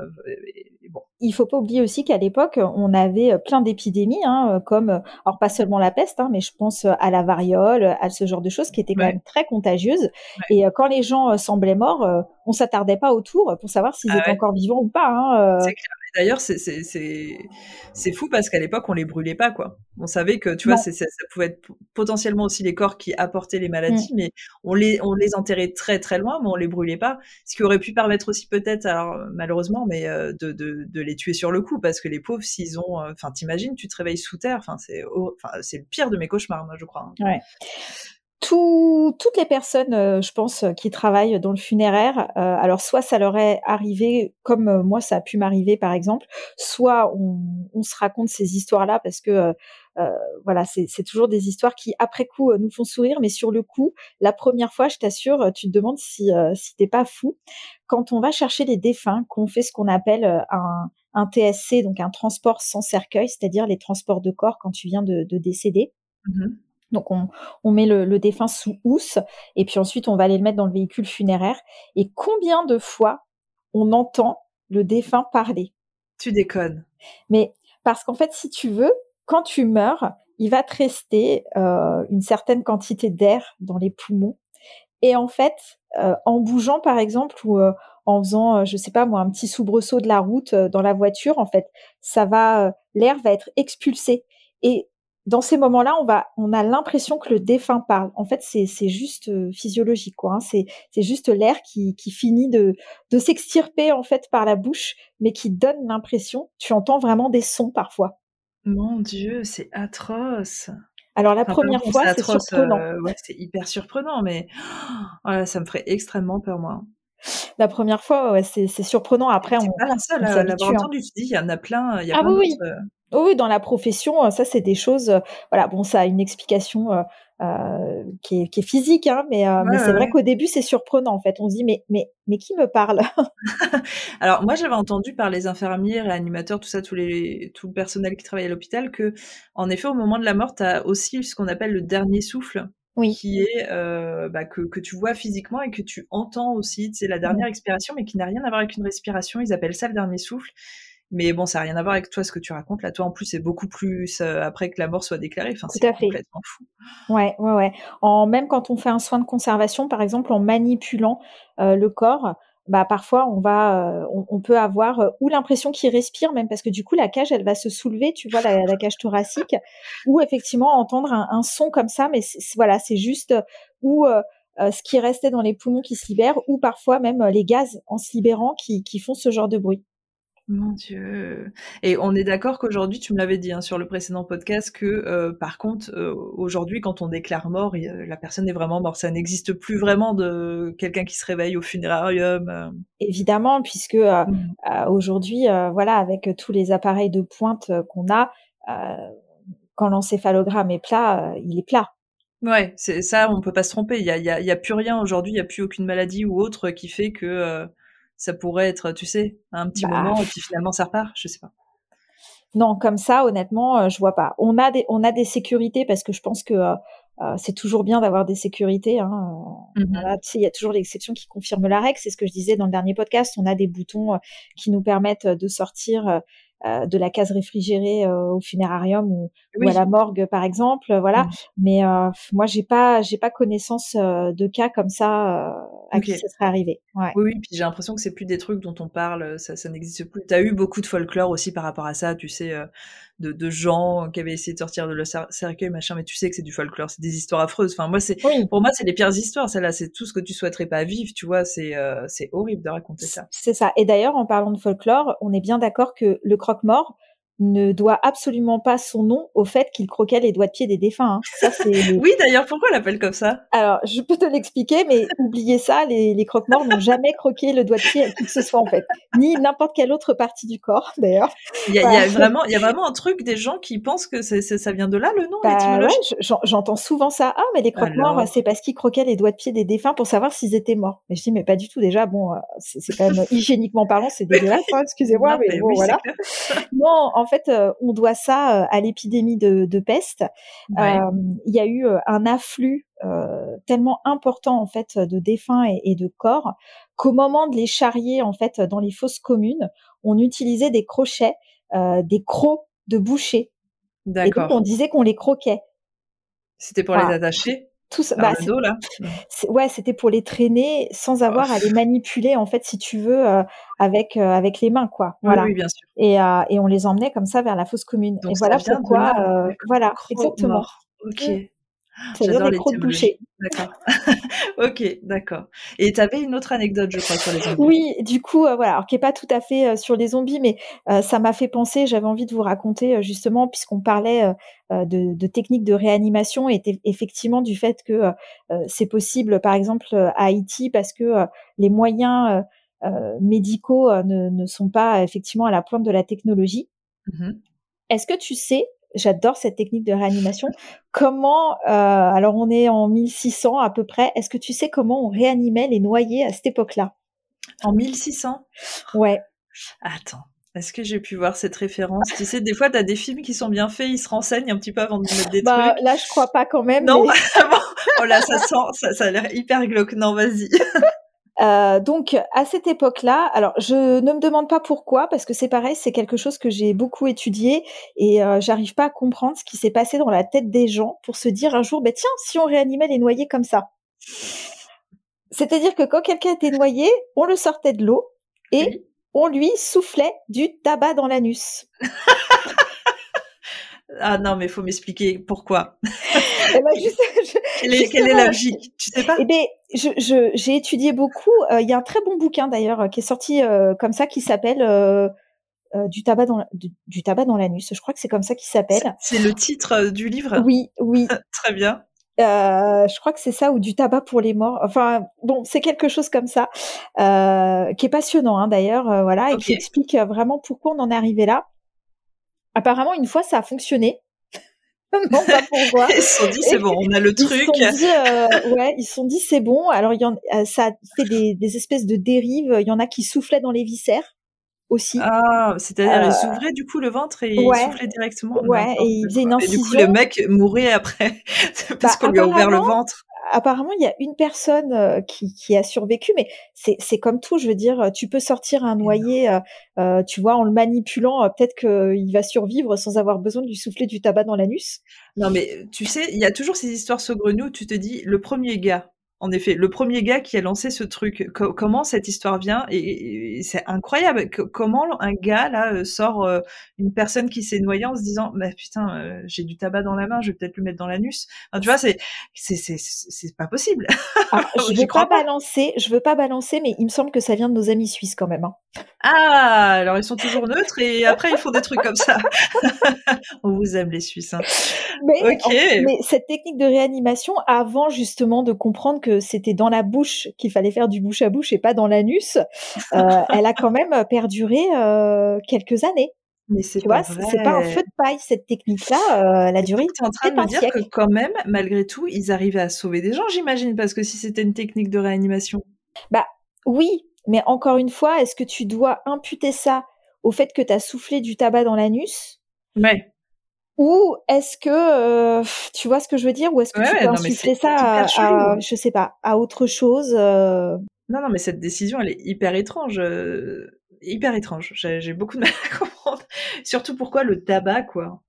[SPEAKER 3] bon. Il faut pas oublier aussi qu'à l'époque, on avait plein d'épidémies, hein, comme, alors pas seulement la peste, hein, mais je pense à la variole, à ce genre de choses qui étaient quand même très contagieuses. Et quand les gens semblaient morts, on s'attardait pas autour pour savoir s'ils ah étaient encore vivants ou pas. Hein,
[SPEAKER 2] C'est clair d'ailleurs, c'est fou parce qu'à l'époque, on les brûlait pas, quoi. On savait que, tu vois, ça, ça, pouvait être potentiellement aussi les corps qui apportaient les maladies, mmh. mais on les, on les enterrait très, très loin, mais on les brûlait pas. Ce qui aurait pu permettre aussi peut-être, alors, malheureusement, mais euh, de, de, de, les tuer sur le coup, parce que les pauvres, s'ils ont, euh, enfin, t'imagines, tu te réveilles sous terre, enfin, c'est, enfin, c'est le pire de mes cauchemars, moi, je crois.
[SPEAKER 3] Hein. Ouais toutes les personnes, euh, je pense, qui travaillent dans le funéraire, euh, alors soit ça leur est arrivé, comme euh, moi ça a pu m'arriver par exemple, soit on, se raconte ces histoires-là parce que voilà, c'est toujours des histoires qui après coup nous font sourire, mais sur le coup, la première fois, je t'assure, tu te demandes si si t'es pas fou. Quand on va chercher les défunts, qu'on fait ce qu'on appelle un, TSC, donc un transport sans cercueil, c'est-à-dire les transports de corps quand tu viens de, décéder. Mmh donc on, met le, défunt sous housse et puis ensuite on va aller le mettre dans le véhicule funéraire. Et combien de fois on entend le défunt parler?
[SPEAKER 2] Tu déconnes.
[SPEAKER 3] Mais parce qu'en fait, si tu veux, quand tu meurs, il va te rester euh, une certaine quantité d'air dans les poumons. Et en fait, euh, en bougeant par exemple ou euh, en faisant, je sais pas moi, un petit soubresaut de la route dans la voiture, en fait, ça va, l'air va être expulsé. Et dans ces moments-là, on va, on a l'impression que le défunt parle. En fait, c'est, juste euh, physiologique, quoi. Hein. C'est, c'est juste l'air qui, qui finit de, de s'extirper en fait par la bouche, mais qui donne l'impression. Tu entends vraiment des sons parfois.
[SPEAKER 2] Mon Dieu, c'est atroce.
[SPEAKER 3] Alors la première fois, c'est surprenant.
[SPEAKER 2] Euh, ouais, c'est hyper surprenant, mais oh, ça me ferait extrêmement peur, moi.
[SPEAKER 3] La première fois, ouais, c'est, surprenant. Après,
[SPEAKER 2] on. pas la seule à l'avoir hein. entendu. Tu dis, il y en a plein. Il y a
[SPEAKER 3] ah
[SPEAKER 2] plein
[SPEAKER 3] oui, oui. Oui, dans la profession, euh, ça c'est des choses. Euh, voilà, bon, ça a une explication euh, qui, est, physique, hein, mais, c'est vrai qu'au début c'est surprenant en fait. On se dit mais mais mais qui me parle?
[SPEAKER 2] Alors moi j'avais entendu par les infirmiers, réanimateurs, tout ça, tous les tout le personnel qui travaille à l'hôpital que en effet au moment de la mort, tu as aussi ce qu'on appelle le dernier souffle. Qui est bah, que, que, tu vois physiquement et que tu entends aussi, c'est la dernière expiration, mais qui n'a rien à voir avec une respiration. Ils appellent ça le dernier souffle. Mais bon, ça n'a rien à voir avec toi ce que tu racontes. Là, toi, en plus, c'est beaucoup plus euh, après que la mort soit déclarée. Enfin, c'est complètement fou.
[SPEAKER 3] Ouais, ouais, ouais. En, même quand on fait un soin de conservation, par exemple, en manipulant euh, le corps, bah parfois on va, euh, on, peut avoir ou l'impression qu'il respire, même parce que du coup la cage elle va se soulever, tu vois la, cage thoracique, ou effectivement entendre un, son comme ça, mais voilà, c'est juste ou ce qui restait dans les poumons qui se libère, ou parfois même les gaz en se libérant qui, qui font ce genre de bruit.
[SPEAKER 2] Mon Dieu. Et on est d'accord qu'aujourd'hui, tu me l'avais dit hein, sur le précédent podcast, que euh, par contre, euh, aujourd'hui, quand on déclare mort, la personne est vraiment morte. Ça n'existe plus vraiment de quelqu'un qui se réveille au funérarium. Euh.
[SPEAKER 3] Évidemment, puisque mmh. aujourd'hui, voilà, avec tous les appareils de pointe qu'on a, quand l'encéphalogramme est plat, il est plat.
[SPEAKER 2] Ouais, c'est ça, on peut pas se tromper. Il y a, y, a, y a, plus rien aujourd'hui, il y a plus aucune maladie ou autre qui fait que ça pourrait être, tu sais, un petit bah, moment et puis finalement ça repart, je sais pas.
[SPEAKER 3] Non, comme ça, honnêtement, euh, je vois pas. On a des, on a des sécurités parce que je pense que euh, euh, c'est toujours bien d'avoir des sécurités. Hein. Mmh il y a toujours l'exception qui confirme la règle. C'est ce que je disais dans le dernier podcast. On a des boutons qui nous permettent de sortir euh, de la case réfrigérée euh, au funérarium ou, à la morgue par exemple voilà. Mmh. mais euh, moi j'ai pas j'ai pas connaissance de cas comme ça à qui ça serait arrivé.
[SPEAKER 2] Oui oui puis j'ai l'impression que c'est plus des trucs dont on parle ça, ça n'existe plus. Tu as eu beaucoup de folklore aussi par rapport à ça tu sais de, gens qui avaient essayé de sortir de leur cercueil, machin, mais tu sais que c'est du folklore, c'est des histoires affreuses. Enfin, moi, c'est, pour moi, c'est les pires histoires, celle-là, c'est tout ce que tu souhaiterais pas vivre, tu vois, c'est, euh, c'est horrible de raconter ça.
[SPEAKER 3] C'est ça. Et d'ailleurs, en parlant de folklore, on est bien d'accord que le croque-mort, ne doit absolument pas son nom au fait qu'il croquait les doigts de pied des défunts. Hein. Ça,
[SPEAKER 2] oui, d'ailleurs, pourquoi on l'appelle comme ça?
[SPEAKER 3] Alors, je peux te l'expliquer, mais oubliez ça, les, les croque-morts n'ont jamais croqué le doigt de pied à qui que ce soit, en fait. Ni n'importe quelle autre partie du corps, d'ailleurs.
[SPEAKER 2] Il y, a, vraiment, il y a vraiment un truc des gens qui pensent que ça vient de là, le nom
[SPEAKER 3] bah, ouais, J'entends souvent ça. Ah, mais les croque-morts, c'est parce qu'ils croquaient les doigts de pied des défunts pour savoir s'ils étaient morts. Mais je dis, mais pas du tout. Déjà, bon, euh, c'est, quand même hygiéniquement parlant, c'est dégueulasse, hein, excusez-moi, mais, bon, voilà. Non, en fait, euh, on doit ça euh, à l'épidémie de, peste. Euh, il y a eu un afflux tellement important en fait de défunts et, de corps qu'au moment de les charrier en fait dans les fosses communes, on utilisait des crochets, des crocs de boucher. D'accord. Et donc on disait qu'on les croquait.
[SPEAKER 2] C'était pour les attacher? Bah,
[SPEAKER 3] ouais, c'était pour les traîner sans oh. avoir à les manipuler en fait, si tu veux, euh, avec euh, avec les mains, quoi. Voilà.
[SPEAKER 2] Oui, bien sûr.
[SPEAKER 3] Et, euh, et on les emmenait comme ça vers la fosse commune. et voilà pourquoi. voilà, exactement.
[SPEAKER 2] Ok.
[SPEAKER 3] J'adore les crocs bouchés.
[SPEAKER 2] D'accord. ok, d'accord. Et tu avais une autre anecdote, je crois, sur les zombies.
[SPEAKER 3] Oui, du coup, euh, voilà, alors qui est pas tout à fait euh, sur les zombies, mais euh, ça m'a fait penser. J'avais envie de vous raconter justement, puisqu'on parlait de, de, techniques de réanimation, et effectivement du fait que c'est possible, par exemple à Haïti, parce que les moyens médicaux ne, ne, sont pas effectivement à la pointe de la technologie. Mmh Est-ce que tu sais J'adore cette technique de réanimation. Comment, euh, alors on est en 1600 à peu près, est-ce que tu sais comment on réanimait les noyés à cette époque-là?
[SPEAKER 2] En 1600
[SPEAKER 3] Ouais.
[SPEAKER 2] Attends, est-ce que j'ai pu voir cette référence? Tu sais, des fois, tu as des films qui sont bien faits, ils se renseignent un petit peu avant de mettre des
[SPEAKER 3] bah,
[SPEAKER 2] trucs.
[SPEAKER 3] Là, je crois pas quand même.
[SPEAKER 2] Non, oh là, ça sent, ça, ça a l'air hyper glauque. Non, vas-y.
[SPEAKER 3] Euh, donc à cette époque-là, alors je ne me demande pas pourquoi parce que c'est pareil, c'est quelque chose que j'ai beaucoup étudié et euh, j'arrive pas à comprendre ce qui s'est passé dans la tête des gens pour se dire un jour, bah tiens, si on réanimait les noyés comme ça. C'est-à-dire que quand quelqu'un était noyé, on le sortait de l'eau et on lui soufflait du tabac dans l'anus.
[SPEAKER 2] Ah non, mais faut m'expliquer pourquoi. Eh ben, quelle est, la logique Tu sais pas?
[SPEAKER 3] Eh ben, je, j'ai étudié beaucoup. Euh, il y a un très bon bouquin d'ailleurs euh, qui est sorti euh, comme ça qui s'appelle du tabac dans du, tabac dans l'anus. Je crois que c'est comme ça qu'il s'appelle.
[SPEAKER 2] C'est le titre du livre?
[SPEAKER 3] Oui, oui.
[SPEAKER 2] très bien.
[SPEAKER 3] je crois que c'est ça ou du tabac pour les morts. Enfin bon, c'est quelque chose comme ça qui est passionnant hein, d'ailleurs, voilà, et qui explique vraiment pourquoi on en est arrivé là. Apparemment, une fois, ça a fonctionné.
[SPEAKER 2] non, pas pourquoi. Ils se sont dit, c'est bon, on a le truc.
[SPEAKER 3] Ils se sont dit, euh, ouais, ils se sont dit, c'est bon. Alors, il y en, euh, ça fait des, des, espèces de dérives. Il y en a qui soufflaient dans les viscères aussi.
[SPEAKER 2] Ah, c'est-à-dire, ils euh, s'ouvraient du coup le ventre et ils soufflaient directement.
[SPEAKER 3] Ouais, et ils faisaient une incision.
[SPEAKER 2] Et du coup, le mec mourait après parce bah, qu'on lui a ouvert le ventre
[SPEAKER 3] apparemment, il y a une personne euh, qui, qui, a survécu, mais c'est comme tout. Je veux dire, tu peux sortir un noyer, euh, euh, tu vois, en le manipulant, peut-être qu'il va survivre sans avoir besoin de lui souffler du tabac dans l'anus.
[SPEAKER 2] Non, mais tu sais, il y a toujours ces histoires saugrenues où tu te dis, le premier gars en effet, le premier gars qui a lancé ce truc. comment cette histoire vient et, c'est incroyable. comment un gars là euh, sort euh, une personne qui s'est noyée en se disant, bah putain, euh, j'ai du tabac dans la main, je vais peut-être le mettre dans l'anus. Enfin, tu vois, c'est c'est pas possible.
[SPEAKER 3] Ah, je veux pas, balancer, je veux pas balancer, mais il me semble que ça vient de nos amis suisses quand même. Hein.
[SPEAKER 2] Ah, alors ils sont toujours neutres et après ils font des trucs comme ça. On vous aime les Suisses. Hein.
[SPEAKER 3] Mais, mais cette technique de réanimation, avant justement de comprendre que c'était dans la bouche qu'il fallait faire du bouche à bouche et pas dans l'anus, euh, elle a quand même perduré euh, quelques années.
[SPEAKER 2] Mais c'est pas c'est
[SPEAKER 3] pas un feu de paille cette technique-là. Euh, la durée.
[SPEAKER 2] Tu es en train de me dire que quand même, malgré tout, ils arrivaient à sauver des gens, j'imagine, parce que si c'était une technique de réanimation.
[SPEAKER 3] Bah oui, mais encore une fois, est-ce que tu dois imputer ça au fait que tu as soufflé du tabac dans l'anus?
[SPEAKER 2] Ouais.
[SPEAKER 3] Ou est-ce que euh, tu vois ce que je veux dire? Ou est-ce que tu peux insuffler ça à, je sais pas, à autre chose euh?
[SPEAKER 2] Non, non, mais cette décision, elle est hyper étrange, euh, hyper étrange. J'ai beaucoup de mal à comprendre. Surtout pourquoi le tabac, quoi?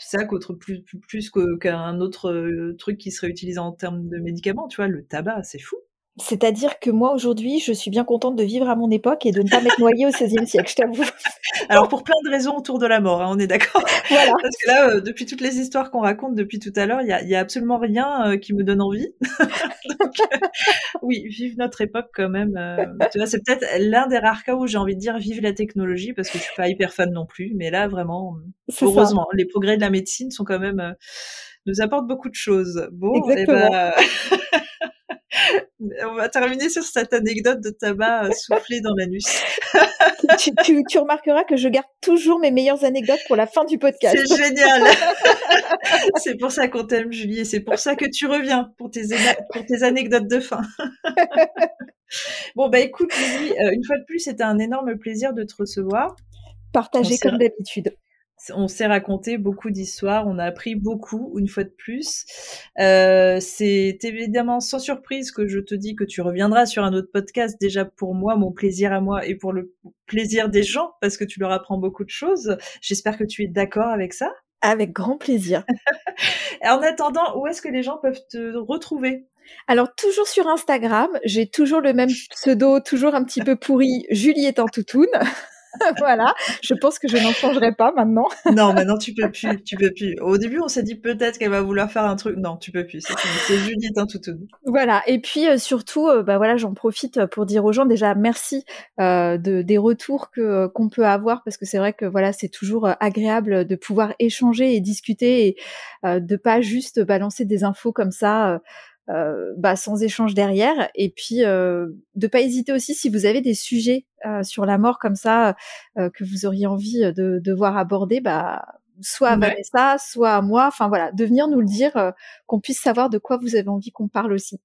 [SPEAKER 2] Ça qu'autre plus plus, qu'un autre truc qui serait utilisé en termes de médicaments, tu vois, le tabac, c'est fou.
[SPEAKER 3] C'est-à-dire que moi aujourd'hui, je suis bien contente de vivre à mon époque et de ne pas m'être noyée au XVIe siècle, je t'avoue.
[SPEAKER 2] Alors pour plein de raisons autour de la mort, hein, on est d'accord. Voilà. Parce que là, euh, depuis toutes les histoires qu'on raconte depuis tout à l'heure, il y a, absolument rien euh, qui me donne envie. Donc, euh, oui, vive notre époque quand même. tu vois, c'est peut-être l'un des rares cas où j'ai envie de dire vive la technologie parce que je suis pas hyper fan non plus. Mais là, vraiment, heureusement, les progrès de la médecine sont quand même nous apportent beaucoup de choses. Bon, eh ben, Exactement. On va terminer sur cette anecdote de tabac euh, soufflé dans l'anus.
[SPEAKER 3] tu, tu, tu, remarqueras que je garde toujours mes meilleures anecdotes pour la fin du podcast.
[SPEAKER 2] C'est génial. c'est pour ça qu'on t'aime, Julie, et c'est pour ça que tu reviens pour tes, pour tes anecdotes de fin. bon, bah écoute, Julie, euh, une fois de plus, c'était un énorme plaisir de te recevoir.
[SPEAKER 3] Partagé comme d'habitude
[SPEAKER 2] on s'est raconté beaucoup d'histoires, on a appris beaucoup une fois de plus. Euh, c'est évidemment sans surprise que je te dis que tu reviendras sur un autre podcast, déjà pour moi, mon plaisir à moi et pour le plaisir des gens, parce que tu leur apprends beaucoup de choses. J'espère que tu es d'accord avec ça.
[SPEAKER 3] Avec grand plaisir.
[SPEAKER 2] en attendant, où est-ce que les gens peuvent te retrouver?
[SPEAKER 3] Alors toujours sur Instagram, j'ai toujours le même pseudo, toujours un petit peu pourri, Julie est en toutoune. voilà, je pense que je n'en changerai pas maintenant.
[SPEAKER 2] non, maintenant tu peux plus, tu peux plus. Au début, on s'est dit peut-être qu'elle va vouloir faire un truc. Non, tu peux plus. C'est Judith, hein, tout, tout.
[SPEAKER 3] Voilà. Et puis euh, surtout, euh, bah voilà, j'en profite pour dire aux gens déjà merci euh, de, des retours que qu'on peut avoir parce que c'est vrai que voilà, c'est toujours agréable de pouvoir échanger et discuter et de pas juste balancer des infos comme ça. Euh, bah, sans échange derrière. Et puis, euh, de pas hésiter aussi si vous avez des sujets euh, sur la mort comme ça euh, que vous auriez envie de, de voir aborder, bah, soit à Vanessa, soit à moi. Enfin voilà, de venir nous le dire, qu'on puisse savoir de quoi vous avez envie qu'on parle aussi.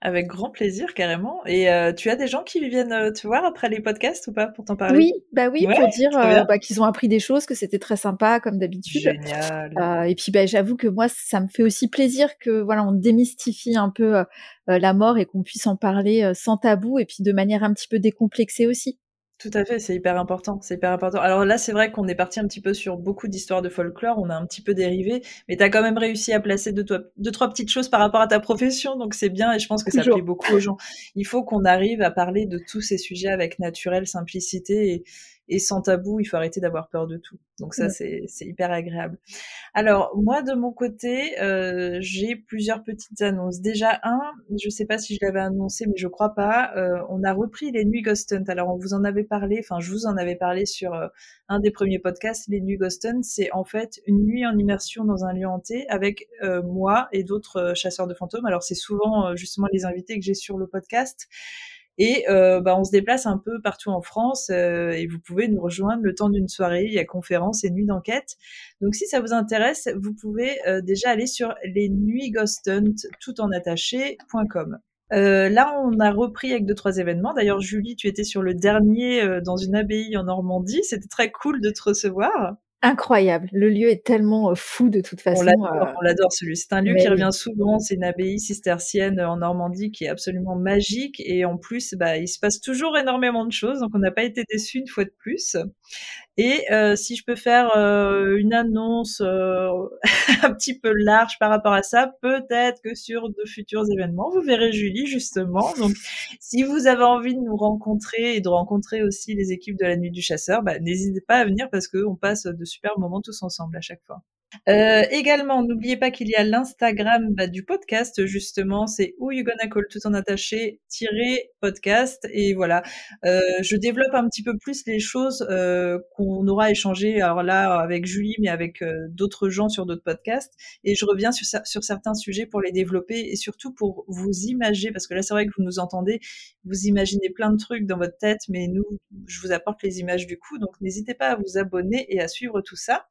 [SPEAKER 2] Avec grand plaisir, carrément. Et euh, tu as des gens qui viennent euh, te voir après les podcasts ou pas pour t'en parler?
[SPEAKER 3] Oui, bah oui, pour dire euh, bah, qu'ils ont appris des choses, que c'était très sympa comme d'habitude.
[SPEAKER 2] Génial.
[SPEAKER 3] et puis bah, j'avoue que moi, ça me fait aussi plaisir que voilà, on démystifie un peu la mort et qu'on puisse en parler sans tabou et puis de manière un petit peu décomplexée aussi.
[SPEAKER 2] Tout à fait, c'est hyper important, c'est hyper important. Alors là, c'est vrai qu'on est parti un petit peu sur beaucoup d'histoires de folklore, on a un petit peu dérivé, mais tu as quand même réussi à placer deux, deux, trois petites choses par rapport à ta profession, donc c'est bien et je pense que ça plaît beaucoup aux gens. Il faut qu'on arrive à parler de tous ces sujets avec naturel, simplicité et, et sans tabou, il faut arrêter d'avoir peur de tout. Donc ça, c'est hyper agréable. Alors moi, de mon côté, euh, j'ai plusieurs petites annonces. Déjà un, je sais pas si je l'avais annoncé, mais je crois pas. Euh, on a repris les nuits Ghost Hunt. Alors on vous en avait parlé, enfin je vous en avais parlé sur euh, un des premiers podcasts. Les nuits Ghost Hunt, c'est en fait une nuit en immersion dans un lieu hanté avec moi et d'autres chasseurs de fantômes. Alors c'est souvent justement les invités que j'ai sur le podcast. Et euh, bah, on se déplace un peu partout en France euh, et vous pouvez nous rejoindre le temps d'une soirée. Il y a conférences et nuits d'enquête. Donc si ça vous intéresse, vous pouvez euh, déjà aller sur les nuits tout en attaché.com. Euh, là, on a repris avec deux trois événements. D'ailleurs, Julie, tu étais sur le dernier dans une abbaye en Normandie. C'était très cool de te recevoir.
[SPEAKER 3] Incroyable. Le lieu est tellement fou de toute façon.
[SPEAKER 2] On l'adore, celui. C'est un lieu qui revient souvent. C'est une abbaye cistercienne en Normandie qui est absolument magique. Et en plus, bah, il se passe toujours énormément de choses. Donc, on n'a pas été déçus une fois de plus. Et euh, si je peux faire euh, une annonce euh, un petit peu large par rapport à ça, peut-être que sur de futurs événements, vous verrez Julie justement. Donc, si vous avez envie de nous rencontrer et de rencontrer aussi les équipes de la Nuit du Chasseur, bah, n'hésitez pas à venir parce qu'on passe de super moments tous ensemble à chaque fois. Euh, également, n'oubliez pas qu'il y a l'Instagram bah, du podcast, justement, c'est Who You Gonna Call tout en attaché podcast. Et voilà, euh, je développe un petit peu plus les choses euh, qu'on aura échangé, alors là avec Julie, mais avec d'autres gens sur d'autres podcasts. Et je reviens sur, sur certains sujets pour les développer et surtout pour vous imager, parce que là c'est vrai que vous nous entendez, vous imaginez plein de trucs dans votre tête, mais nous, je vous apporte les images du coup. Donc n'hésitez pas à vous abonner et à suivre tout ça.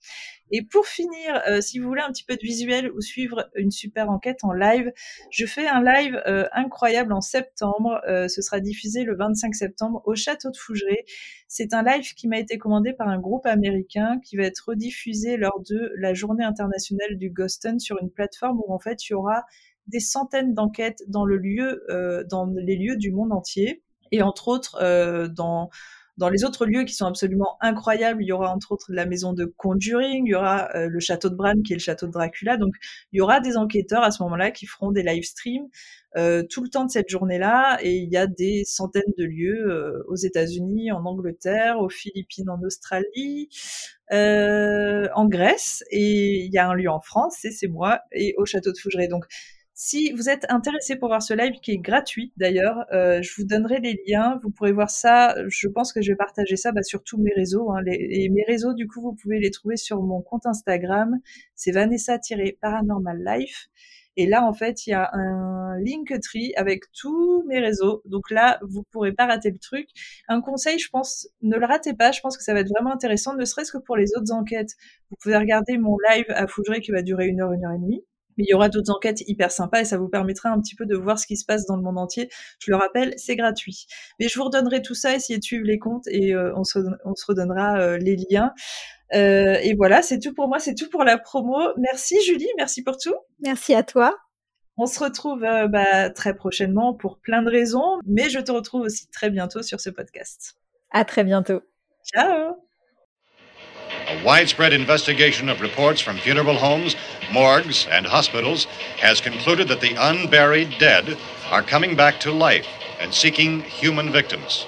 [SPEAKER 2] Et pour finir, euh, si vous voulez un petit peu de visuel ou suivre une super enquête en live, je fais un live euh, incroyable en septembre. Euh, ce sera diffusé le 25 septembre au château de Fougeray. C'est un live qui m'a été commandé par un groupe américain qui va être rediffusé lors de la journée internationale du Ghoston sur une plateforme où en fait il y aura des centaines d'enquêtes dans le lieu, dans les lieux du monde entier et entre autres dans dans les autres lieux qui sont absolument incroyables, il y aura entre autres la maison de Conjuring, il y aura euh, le château de Bran qui est le château de Dracula. Donc il y aura des enquêteurs à ce moment-là qui feront des live streams euh, tout le temps de cette journée-là. Et il y a des centaines de lieux euh, aux États-Unis, en Angleterre, aux Philippines, en Australie, en Grèce. Et il y a un lieu en France, c'est moi, et au château de Fougeray. Si vous êtes intéressé pour voir ce live, qui est gratuit d'ailleurs, euh, je vous donnerai les liens. Vous pourrez voir ça. Je pense que je vais partager ça bah, sur tous mes réseaux. Hein. et mes réseaux, du coup, vous pouvez les trouver sur mon compte Instagram. C'est Vanessa-Paranormal Life. Et là, en fait, il y a un Linktree avec tous mes réseaux. Donc là, vous pourrez pas rater le truc. Un conseil, je pense, ne le ratez pas. Je pense que ça va être vraiment intéressant, ne serait-ce que pour les autres enquêtes. Vous pouvez regarder mon live à Fougeray qui va durer une heure, une heure et demie. Mais il y aura d'autres enquêtes hyper sympas et ça vous permettra un petit peu de voir ce qui se passe dans le monde entier. Je le rappelle, c'est gratuit. Mais je vous redonnerai tout ça, essayez de suivre les comptes et euh, on, se, on, se, redonnera euh, les liens. Euh, et voilà, c'est tout pour moi, c'est tout pour la promo. Merci Julie, merci pour tout.
[SPEAKER 3] Merci à toi.
[SPEAKER 2] On se retrouve bah, très prochainement pour plein de raisons, mais je te retrouve aussi très bientôt sur ce podcast.
[SPEAKER 3] À très bientôt.
[SPEAKER 2] Ciao.
[SPEAKER 4] A widespread investigation of reports from funeral homes, morgues, and hospitals has concluded that the unburied dead are coming back to life and seeking human victims.